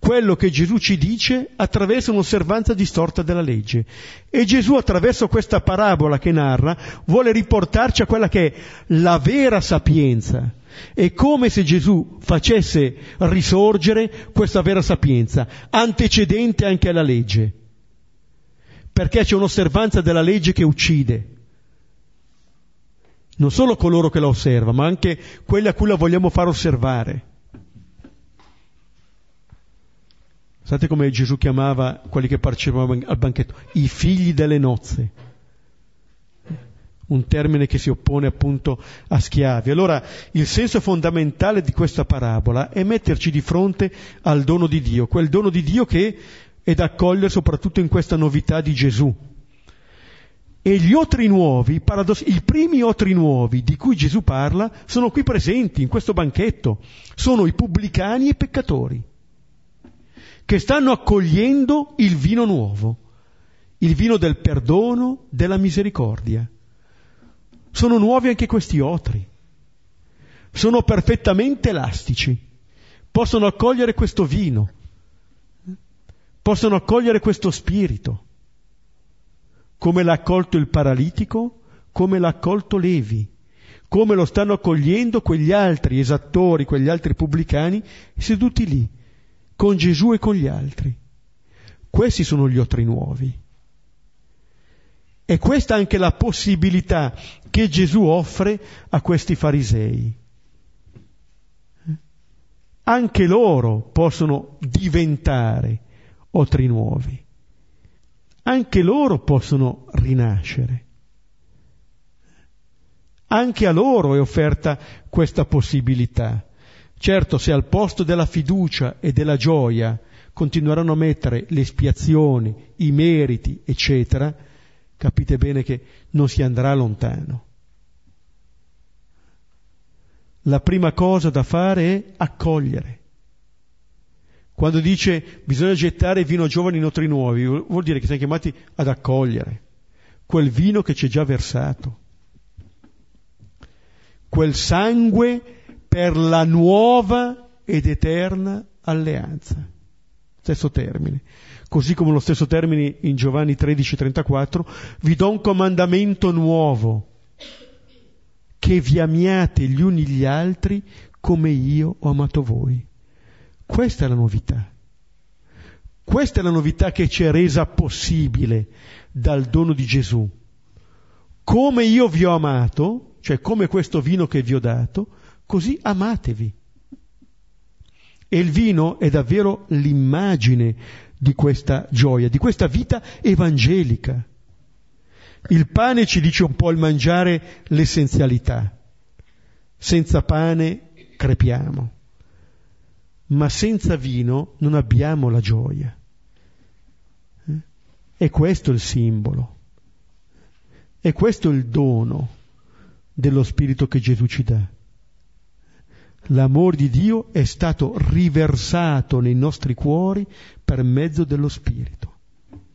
quello che Gesù ci dice attraverso un'osservanza distorta della legge. E Gesù attraverso questa parabola che narra vuole riportarci a quella che è la vera sapienza. È come se Gesù facesse risorgere questa vera sapienza, antecedente anche alla legge. Perché c'è un'osservanza della legge che uccide. Non solo coloro che la osservano, ma anche quelli a cui la vogliamo far osservare. Sapete come Gesù chiamava quelli che partecipavano al banchetto? I figli delle nozze. Un termine che si oppone appunto a schiavi. Allora, il senso fondamentale di questa parabola è metterci di fronte al dono di Dio, quel dono di Dio che è da accogliere soprattutto in questa novità di Gesù. E gli otri nuovi, paradoss- i primi otri nuovi di cui Gesù parla, sono qui presenti in questo banchetto. Sono i pubblicani e i peccatori che stanno accogliendo il vino nuovo, il vino del perdono, della misericordia. Sono nuovi anche questi otri, sono perfettamente elastici, possono accogliere questo vino, possono accogliere questo spirito, come l'ha accolto il paralitico, come l'ha accolto Levi, come lo stanno accogliendo quegli altri esattori, quegli altri pubblicani seduti lì con Gesù e con gli altri. Questi sono gli otri nuovi. E questa è anche la possibilità che Gesù offre a questi farisei. Anche loro possono diventare otri nuovi. Anche loro possono rinascere. Anche a loro è offerta questa possibilità. Certo, se al posto della fiducia e della gioia continueranno a mettere le espiazioni, i meriti, eccetera, capite bene che non si andrà lontano. La prima cosa da fare è accogliere. Quando dice bisogna gettare vino giovane in otri nuovi, vuol dire che siamo chiamati ad accogliere quel vino che ci è già versato, quel sangue per la nuova ed eterna alleanza. Stesso termine. Così come lo stesso termine in Giovanni 13:34, vi do un comandamento nuovo, che vi amiate gli uni gli altri come io ho amato voi. Questa è la novità. Questa è la novità che ci è resa possibile dal dono di Gesù. Come io vi ho amato, cioè come questo vino che vi ho dato, così amatevi. E il vino è davvero l'immagine di questa gioia, di questa vita evangelica. Il pane ci dice un po' il mangiare l'essenzialità. Senza pane crepiamo, ma senza vino non abbiamo la gioia. Eh? E questo è il simbolo. E questo è il dono dello Spirito che Gesù ci dà l'amore di Dio è stato riversato nei nostri cuori per mezzo dello Spirito,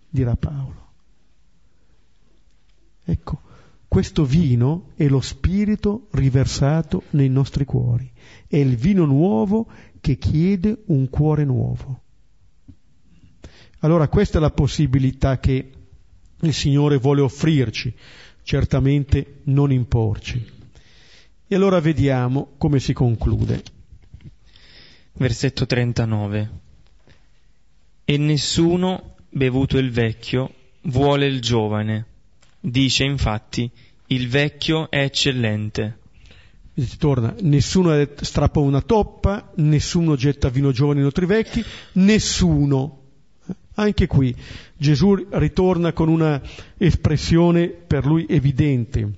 dirà Paolo. Ecco, questo vino è lo Spirito riversato nei nostri cuori, è il vino nuovo che chiede un cuore nuovo. Allora questa è la possibilità che il Signore vuole offrirci, certamente non imporci. E allora vediamo come si conclude. Versetto 39. E nessuno, bevuto il vecchio, vuole il giovane. Dice infatti, il vecchio è eccellente. Si torna, nessuno strappa una toppa, nessuno getta vino giovane in altri vecchi, nessuno. Anche qui Gesù ritorna con una espressione per lui evidente.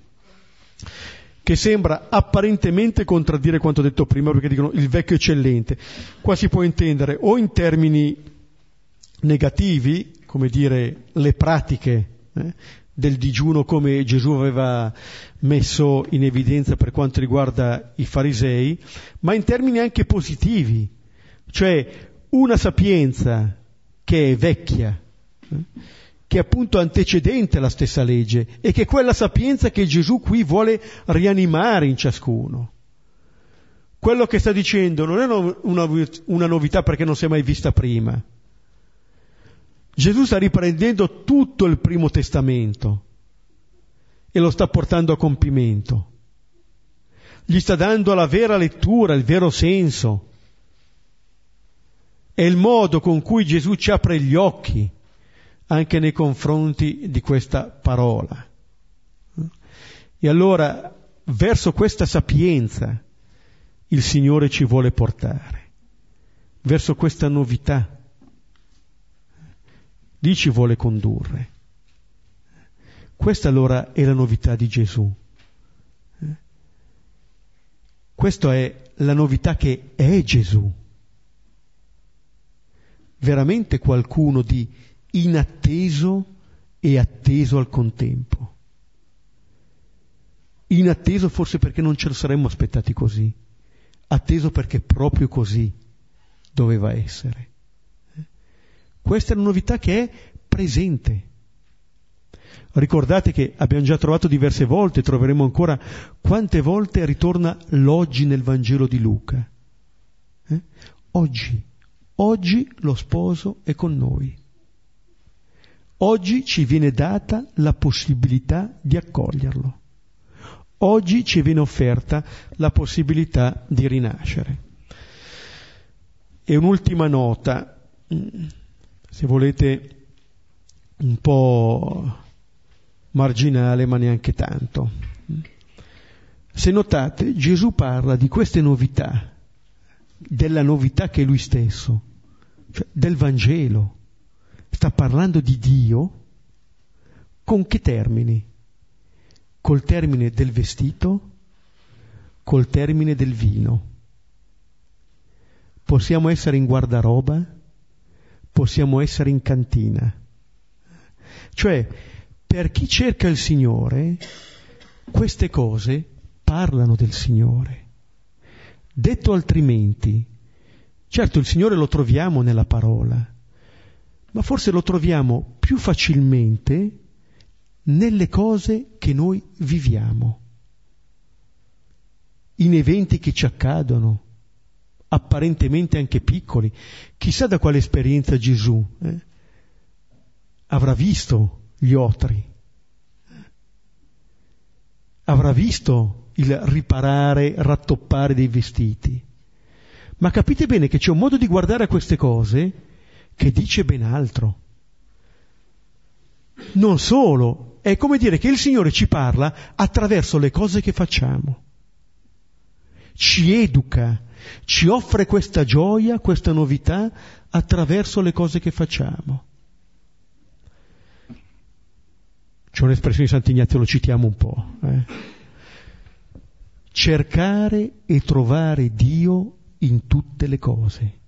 Che sembra apparentemente contraddire quanto detto prima, perché dicono il vecchio eccellente. Qua si può intendere o in termini negativi, come dire le pratiche eh, del digiuno come Gesù aveva messo in evidenza per quanto riguarda i farisei, ma in termini anche positivi, cioè una sapienza che è vecchia, eh, che è appunto antecedente alla stessa legge e che è quella sapienza che Gesù qui vuole rianimare in ciascuno. Quello che sta dicendo non è una, una novità perché non si è mai vista prima, Gesù sta riprendendo tutto il primo testamento e lo sta portando a compimento. Gli sta dando la vera lettura, il vero senso. È il modo con cui Gesù ci apre gli occhi anche nei confronti di questa parola. E allora verso questa sapienza il Signore ci vuole portare, verso questa novità lì ci vuole condurre. Questa allora è la novità di Gesù. Questa è la novità che è Gesù. Veramente qualcuno di inatteso e atteso al contempo. Inatteso forse perché non ce lo saremmo aspettati così, atteso perché proprio così doveva essere. Questa è una novità che è presente. Ricordate che abbiamo già trovato diverse volte, troveremo ancora quante volte ritorna l'oggi nel Vangelo di Luca. Eh? Oggi, oggi lo sposo è con noi. Oggi ci viene data la possibilità di accoglierlo. Oggi ci viene offerta la possibilità di rinascere. E un'ultima nota se volete, un po' marginale, ma neanche tanto. Se notate, Gesù parla di queste novità, della novità che è lui stesso, cioè del Vangelo. Sta parlando di Dio con che termini? Col termine del vestito, col termine del vino. Possiamo essere in guardaroba, possiamo essere in cantina. Cioè, per chi cerca il Signore, queste cose parlano del Signore. Detto altrimenti, certo il Signore lo troviamo nella parola, ma forse lo troviamo più facilmente nelle cose che noi viviamo, in eventi che ci accadono, apparentemente anche piccoli. Chissà da quale esperienza Gesù eh, avrà visto gli otri, avrà visto il riparare, rattoppare dei vestiti. Ma capite bene che c'è un modo di guardare a queste cose che dice ben altro. Non solo, è come dire che il Signore ci parla attraverso le cose che facciamo, ci educa, ci offre questa gioia, questa novità attraverso le cose che facciamo. C'è un'espressione di Sant'Ignazio, lo citiamo un po'. Eh? Cercare e trovare Dio in tutte le cose.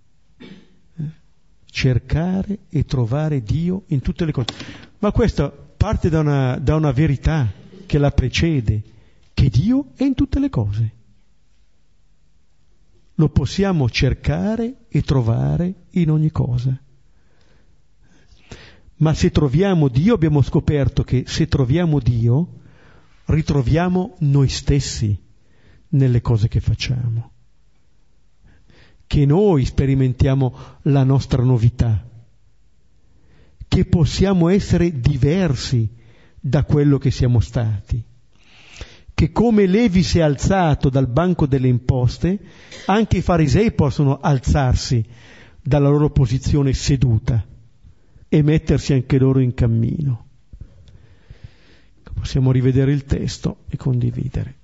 Cercare e trovare Dio in tutte le cose. Ma questo parte da una, da una verità che la precede, che Dio è in tutte le cose lo possiamo cercare e trovare in ogni cosa. Ma se troviamo Dio abbiamo scoperto che se troviamo Dio ritroviamo noi stessi nelle cose che facciamo, che noi sperimentiamo la nostra novità, che possiamo essere diversi da quello che siamo stati che come Levi si è alzato dal banco delle imposte, anche i farisei possono alzarsi dalla loro posizione seduta e mettersi anche loro in cammino. Possiamo rivedere il testo e condividere.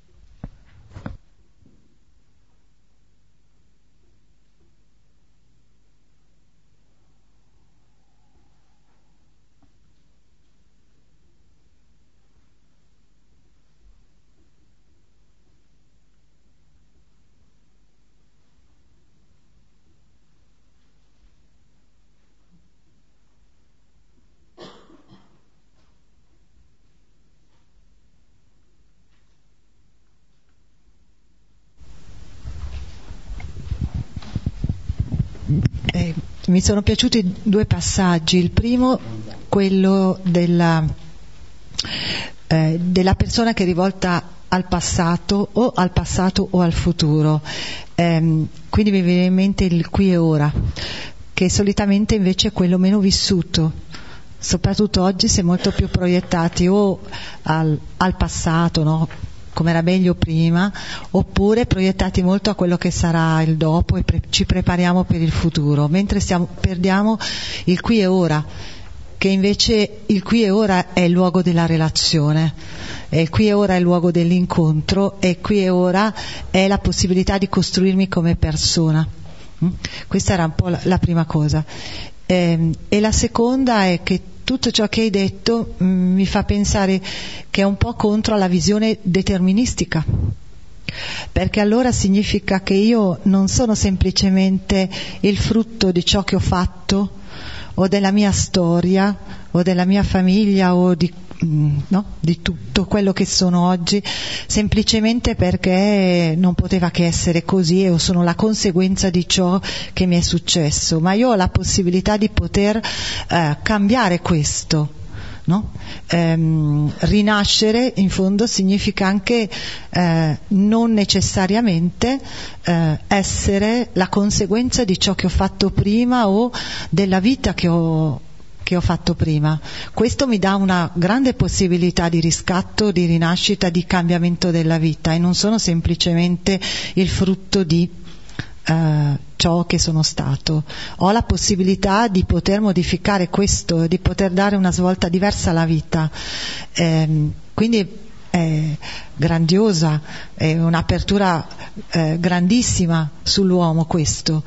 Mi sono piaciuti due passaggi. Il primo, quello della, eh, della persona che è rivolta al passato o al passato o al futuro. Eh, quindi mi viene in mente il qui e ora, che solitamente invece è quello meno vissuto. Soprattutto oggi si è molto più proiettati o al, al passato, no? Come era meglio prima, oppure proiettati molto a quello che sarà il dopo e pre- ci prepariamo per il futuro, mentre stiamo, perdiamo il qui e ora, che invece il qui e ora è il luogo della relazione, il qui e ora è il luogo dell'incontro e qui e ora è la possibilità di costruirmi come persona. Mm? Questa era un po' la, prima cosa. Eh, e la seconda è che tutto ciò che hai detto mh, mm, mi fa pensare che è un po' contro la visione deterministica. Perché allora significa che io non sono semplicemente il frutto di ciò che ho fatto o della mia storia o della mia famiglia o di no? di tutto quello che sono oggi, semplicemente perché non poteva che essere così e sono la conseguenza di ciò che mi è successo, ma io ho la possibilità di poter eh, cambiare questo. No? Ehm, rinascere in fondo significa anche eh, non necessariamente eh, essere la conseguenza di ciò che ho fatto prima o della vita che ho, che ho fatto prima. Questo mi dà una grande possibilità di riscatto, di rinascita, di cambiamento della vita e non sono semplicemente il frutto di uh, ciò che sono stato. Ho la possibilità di poter modificare questo, di poter dare una svolta diversa alla vita. Eh, quindi è grandiosa, è un'apertura eh, grandissima sull'uomo questo,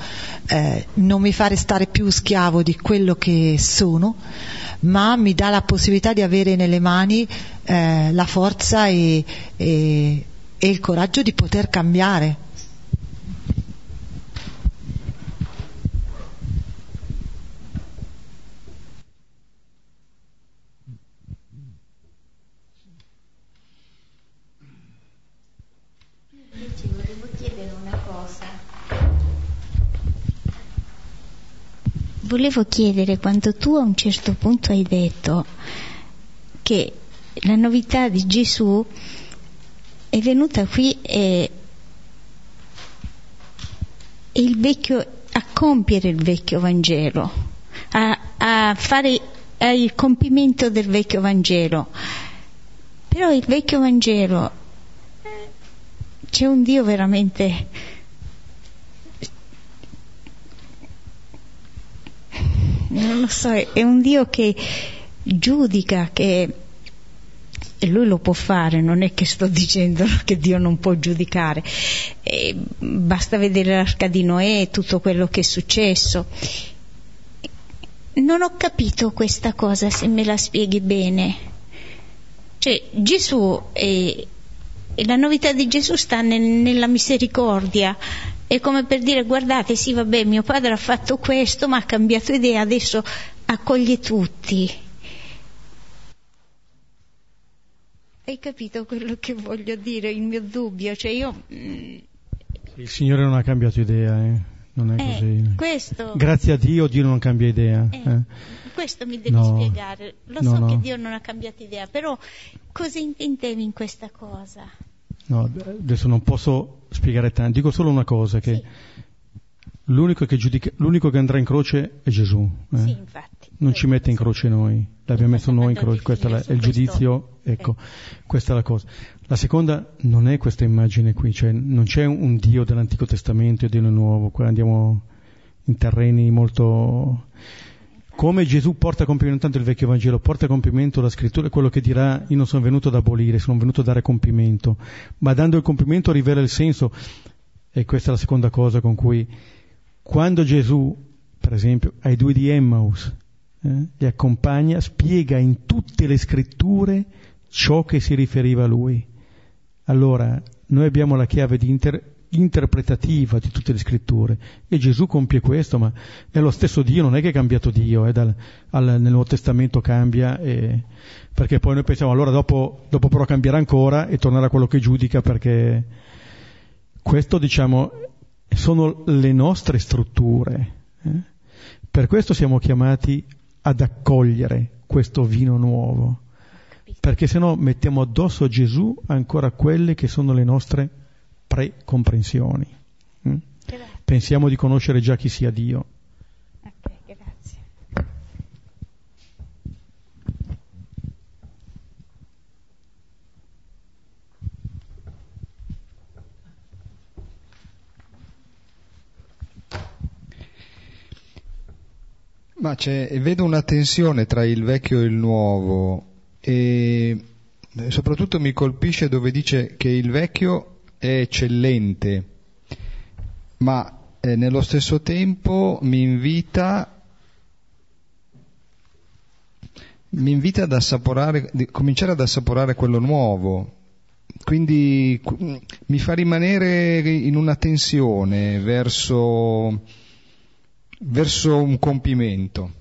eh, non mi fa restare più schiavo di quello che sono, ma mi dà la possibilità di avere nelle mani eh, la forza e, e, e il coraggio di poter cambiare volevo chiedere quando tu a un certo punto hai detto che la novità di Gesù è venuta qui e, e il vecchio, a compiere il vecchio Vangelo, a, a fare il compimento del vecchio Vangelo. Però il vecchio Vangelo c'è un Dio veramente non lo so, è un Dio che giudica, che e lui lo può fare, non è che sto dicendo che Dio non può giudicare, e basta vedere l'arca di Noè tutto quello che è successo. Non ho capito questa cosa, se me la spieghi bene. Cioè, Gesù è, e la novità di Gesù sta nel, nella misericordia, è come per dire guardate sì vabbè mio padre ha fatto questo ma ha cambiato idea, adesso accoglie tutti. Hai capito quello che voglio dire, il mio dubbio? Cioè io... Mm, il Signore non ha cambiato idea, eh? non è eh, così. Questo... Grazie a Dio Dio non cambia idea. Eh, eh. Questo mi devi no, spiegare. Lo no, so no. che Dio non ha cambiato idea, però cosa intendevi in questa cosa? No, adesso non posso spiegare tanto, dico solo una cosa, che sì. l'unico, che giudica, l'unico, che andrà in croce è Gesù. Eh? Sì, infatti. Non ci mette in croce noi, l'abbiamo messo noi in croce, questo è, il giudizio, ecco, eh. questa è la cosa. La seconda non è questa immagine qui, cioè non c'è un Dio dell'Antico Testamento e Dio nel Nuovo, qua andiamo in terreni molto come Gesù porta a compimento tanto il vecchio Vangelo, porta a compimento la scrittura, quello che dirà io non sono venuto ad abolire, sono venuto a dare compimento, ma dando il compimento rivela il senso. E questa è la seconda cosa con cui, quando Gesù, per esempio, ai due di Emmaus, eh, li accompagna, spiega in tutte le scritture ciò che si riferiva a lui. Allora, noi abbiamo la chiave di inter- interpretativa di tutte le scritture e Gesù compie questo, ma è lo stesso Dio, non è che è cambiato Dio, eh, dal, al, nel Nuovo Testamento cambia, e, perché poi noi pensiamo allora dopo, dopo però cambierà ancora e tornerà quello che giudica perché questo diciamo sono le nostre strutture. Eh? Per questo siamo chiamati ad accogliere questo vino nuovo, perché se no mettiamo addosso a Gesù ancora quelle che sono le nostre precomprensioni. Mm? Pensiamo di conoscere già chi sia Dio. Ok, grazie. Ma c'è, vedo una tensione tra il vecchio e il nuovo e soprattutto mi colpisce dove dice che il vecchio è eccellente, ma eh, nello stesso tempo mi invita, mi invita ad assaporare, di cominciare ad assaporare quello nuovo. Quindi qu- mi fa rimanere in una tensione verso, verso un compimento.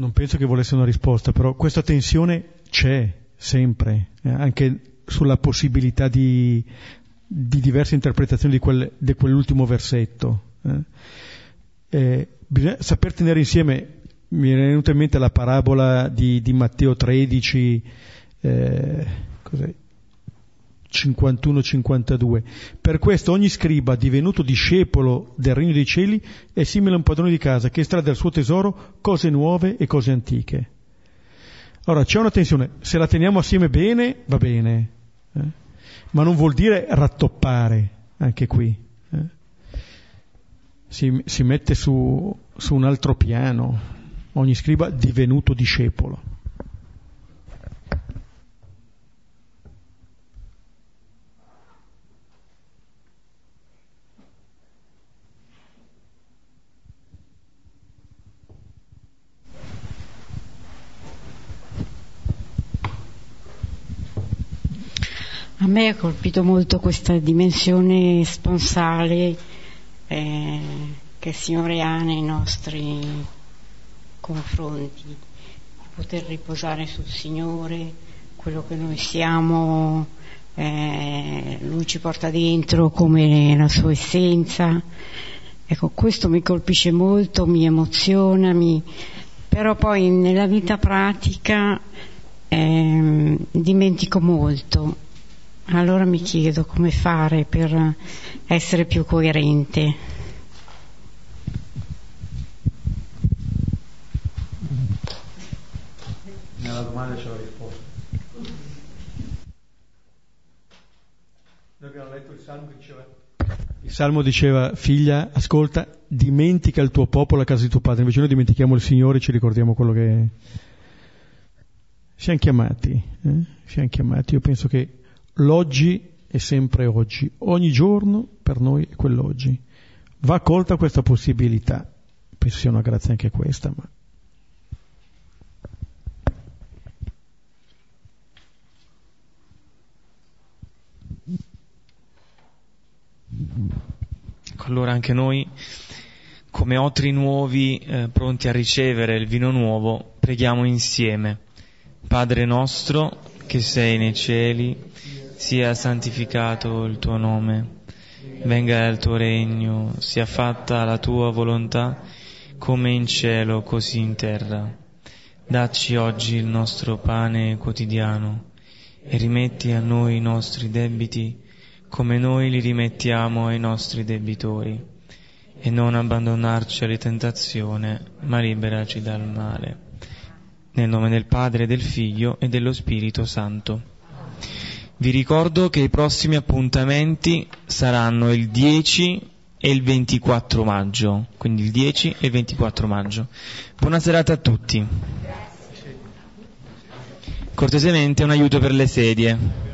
Non penso che volesse una risposta, però questa tensione c'è sempre, eh, anche sulla possibilità di, di diverse interpretazioni di, quel, di quell'ultimo versetto. eh. Eh, bisogna saper tenere insieme, mi è venuta in mente la parabola di, di Matteo 13, eh, cos'è? 51-52. Per questo ogni scriba divenuto discepolo del regno dei cieli è simile a un padrone di casa che estrae dal suo tesoro cose nuove e cose antiche. Ora c'è una tensione, se la teniamo assieme bene va bene, eh? ma non vuol dire rattoppare anche qui. eh? Si, si mette su, su un altro piano, ogni scriba divenuto discepolo. A me ha colpito molto questa dimensione sponsale eh, che il Signore ha nei nostri confronti, di poter riposare sul Signore, quello che noi siamo, eh, Lui ci porta dentro come la sua essenza. Ecco, questo mi colpisce molto, mi emoziona, mi... però poi nella vita pratica ehm, dimentico molto. Allora mi chiedo come fare per essere più coerente. Nella domanda c'è la risposta. Noi abbiamo letto il Salmo che diceva... Il Salmo diceva, figlia, ascolta, dimentica il tuo popolo a casa di tuo padre. Invece noi dimentichiamo il Signore e ci ricordiamo quello che... Siamo chiamati, eh? siamo chiamati. Io penso che l'oggi è sempre oggi, ogni giorno per noi è quell'oggi. Va colta questa possibilità, penso sia una grazia anche questa, ma Allora anche noi, come otri nuovi, eh, pronti a ricevere il vino nuovo, preghiamo insieme. Padre nostro, che sei nei cieli, sia santificato il tuo nome, venga il tuo regno, sia fatta la tua volontà, come in cielo, così in terra. Dacci oggi il nostro pane quotidiano e rimetti a noi i nostri debiti, come noi li rimettiamo ai nostri debitori, e non abbandonarci alla tentazione, ma liberaci dal male. Nel nome del Padre, del Figlio e dello Spirito Santo. Vi ricordo che i prossimi appuntamenti saranno il 10 e il 24 maggio, quindi il 10 e il 24 maggio. Buona serata a tutti. Cortesemente un aiuto per le sedie.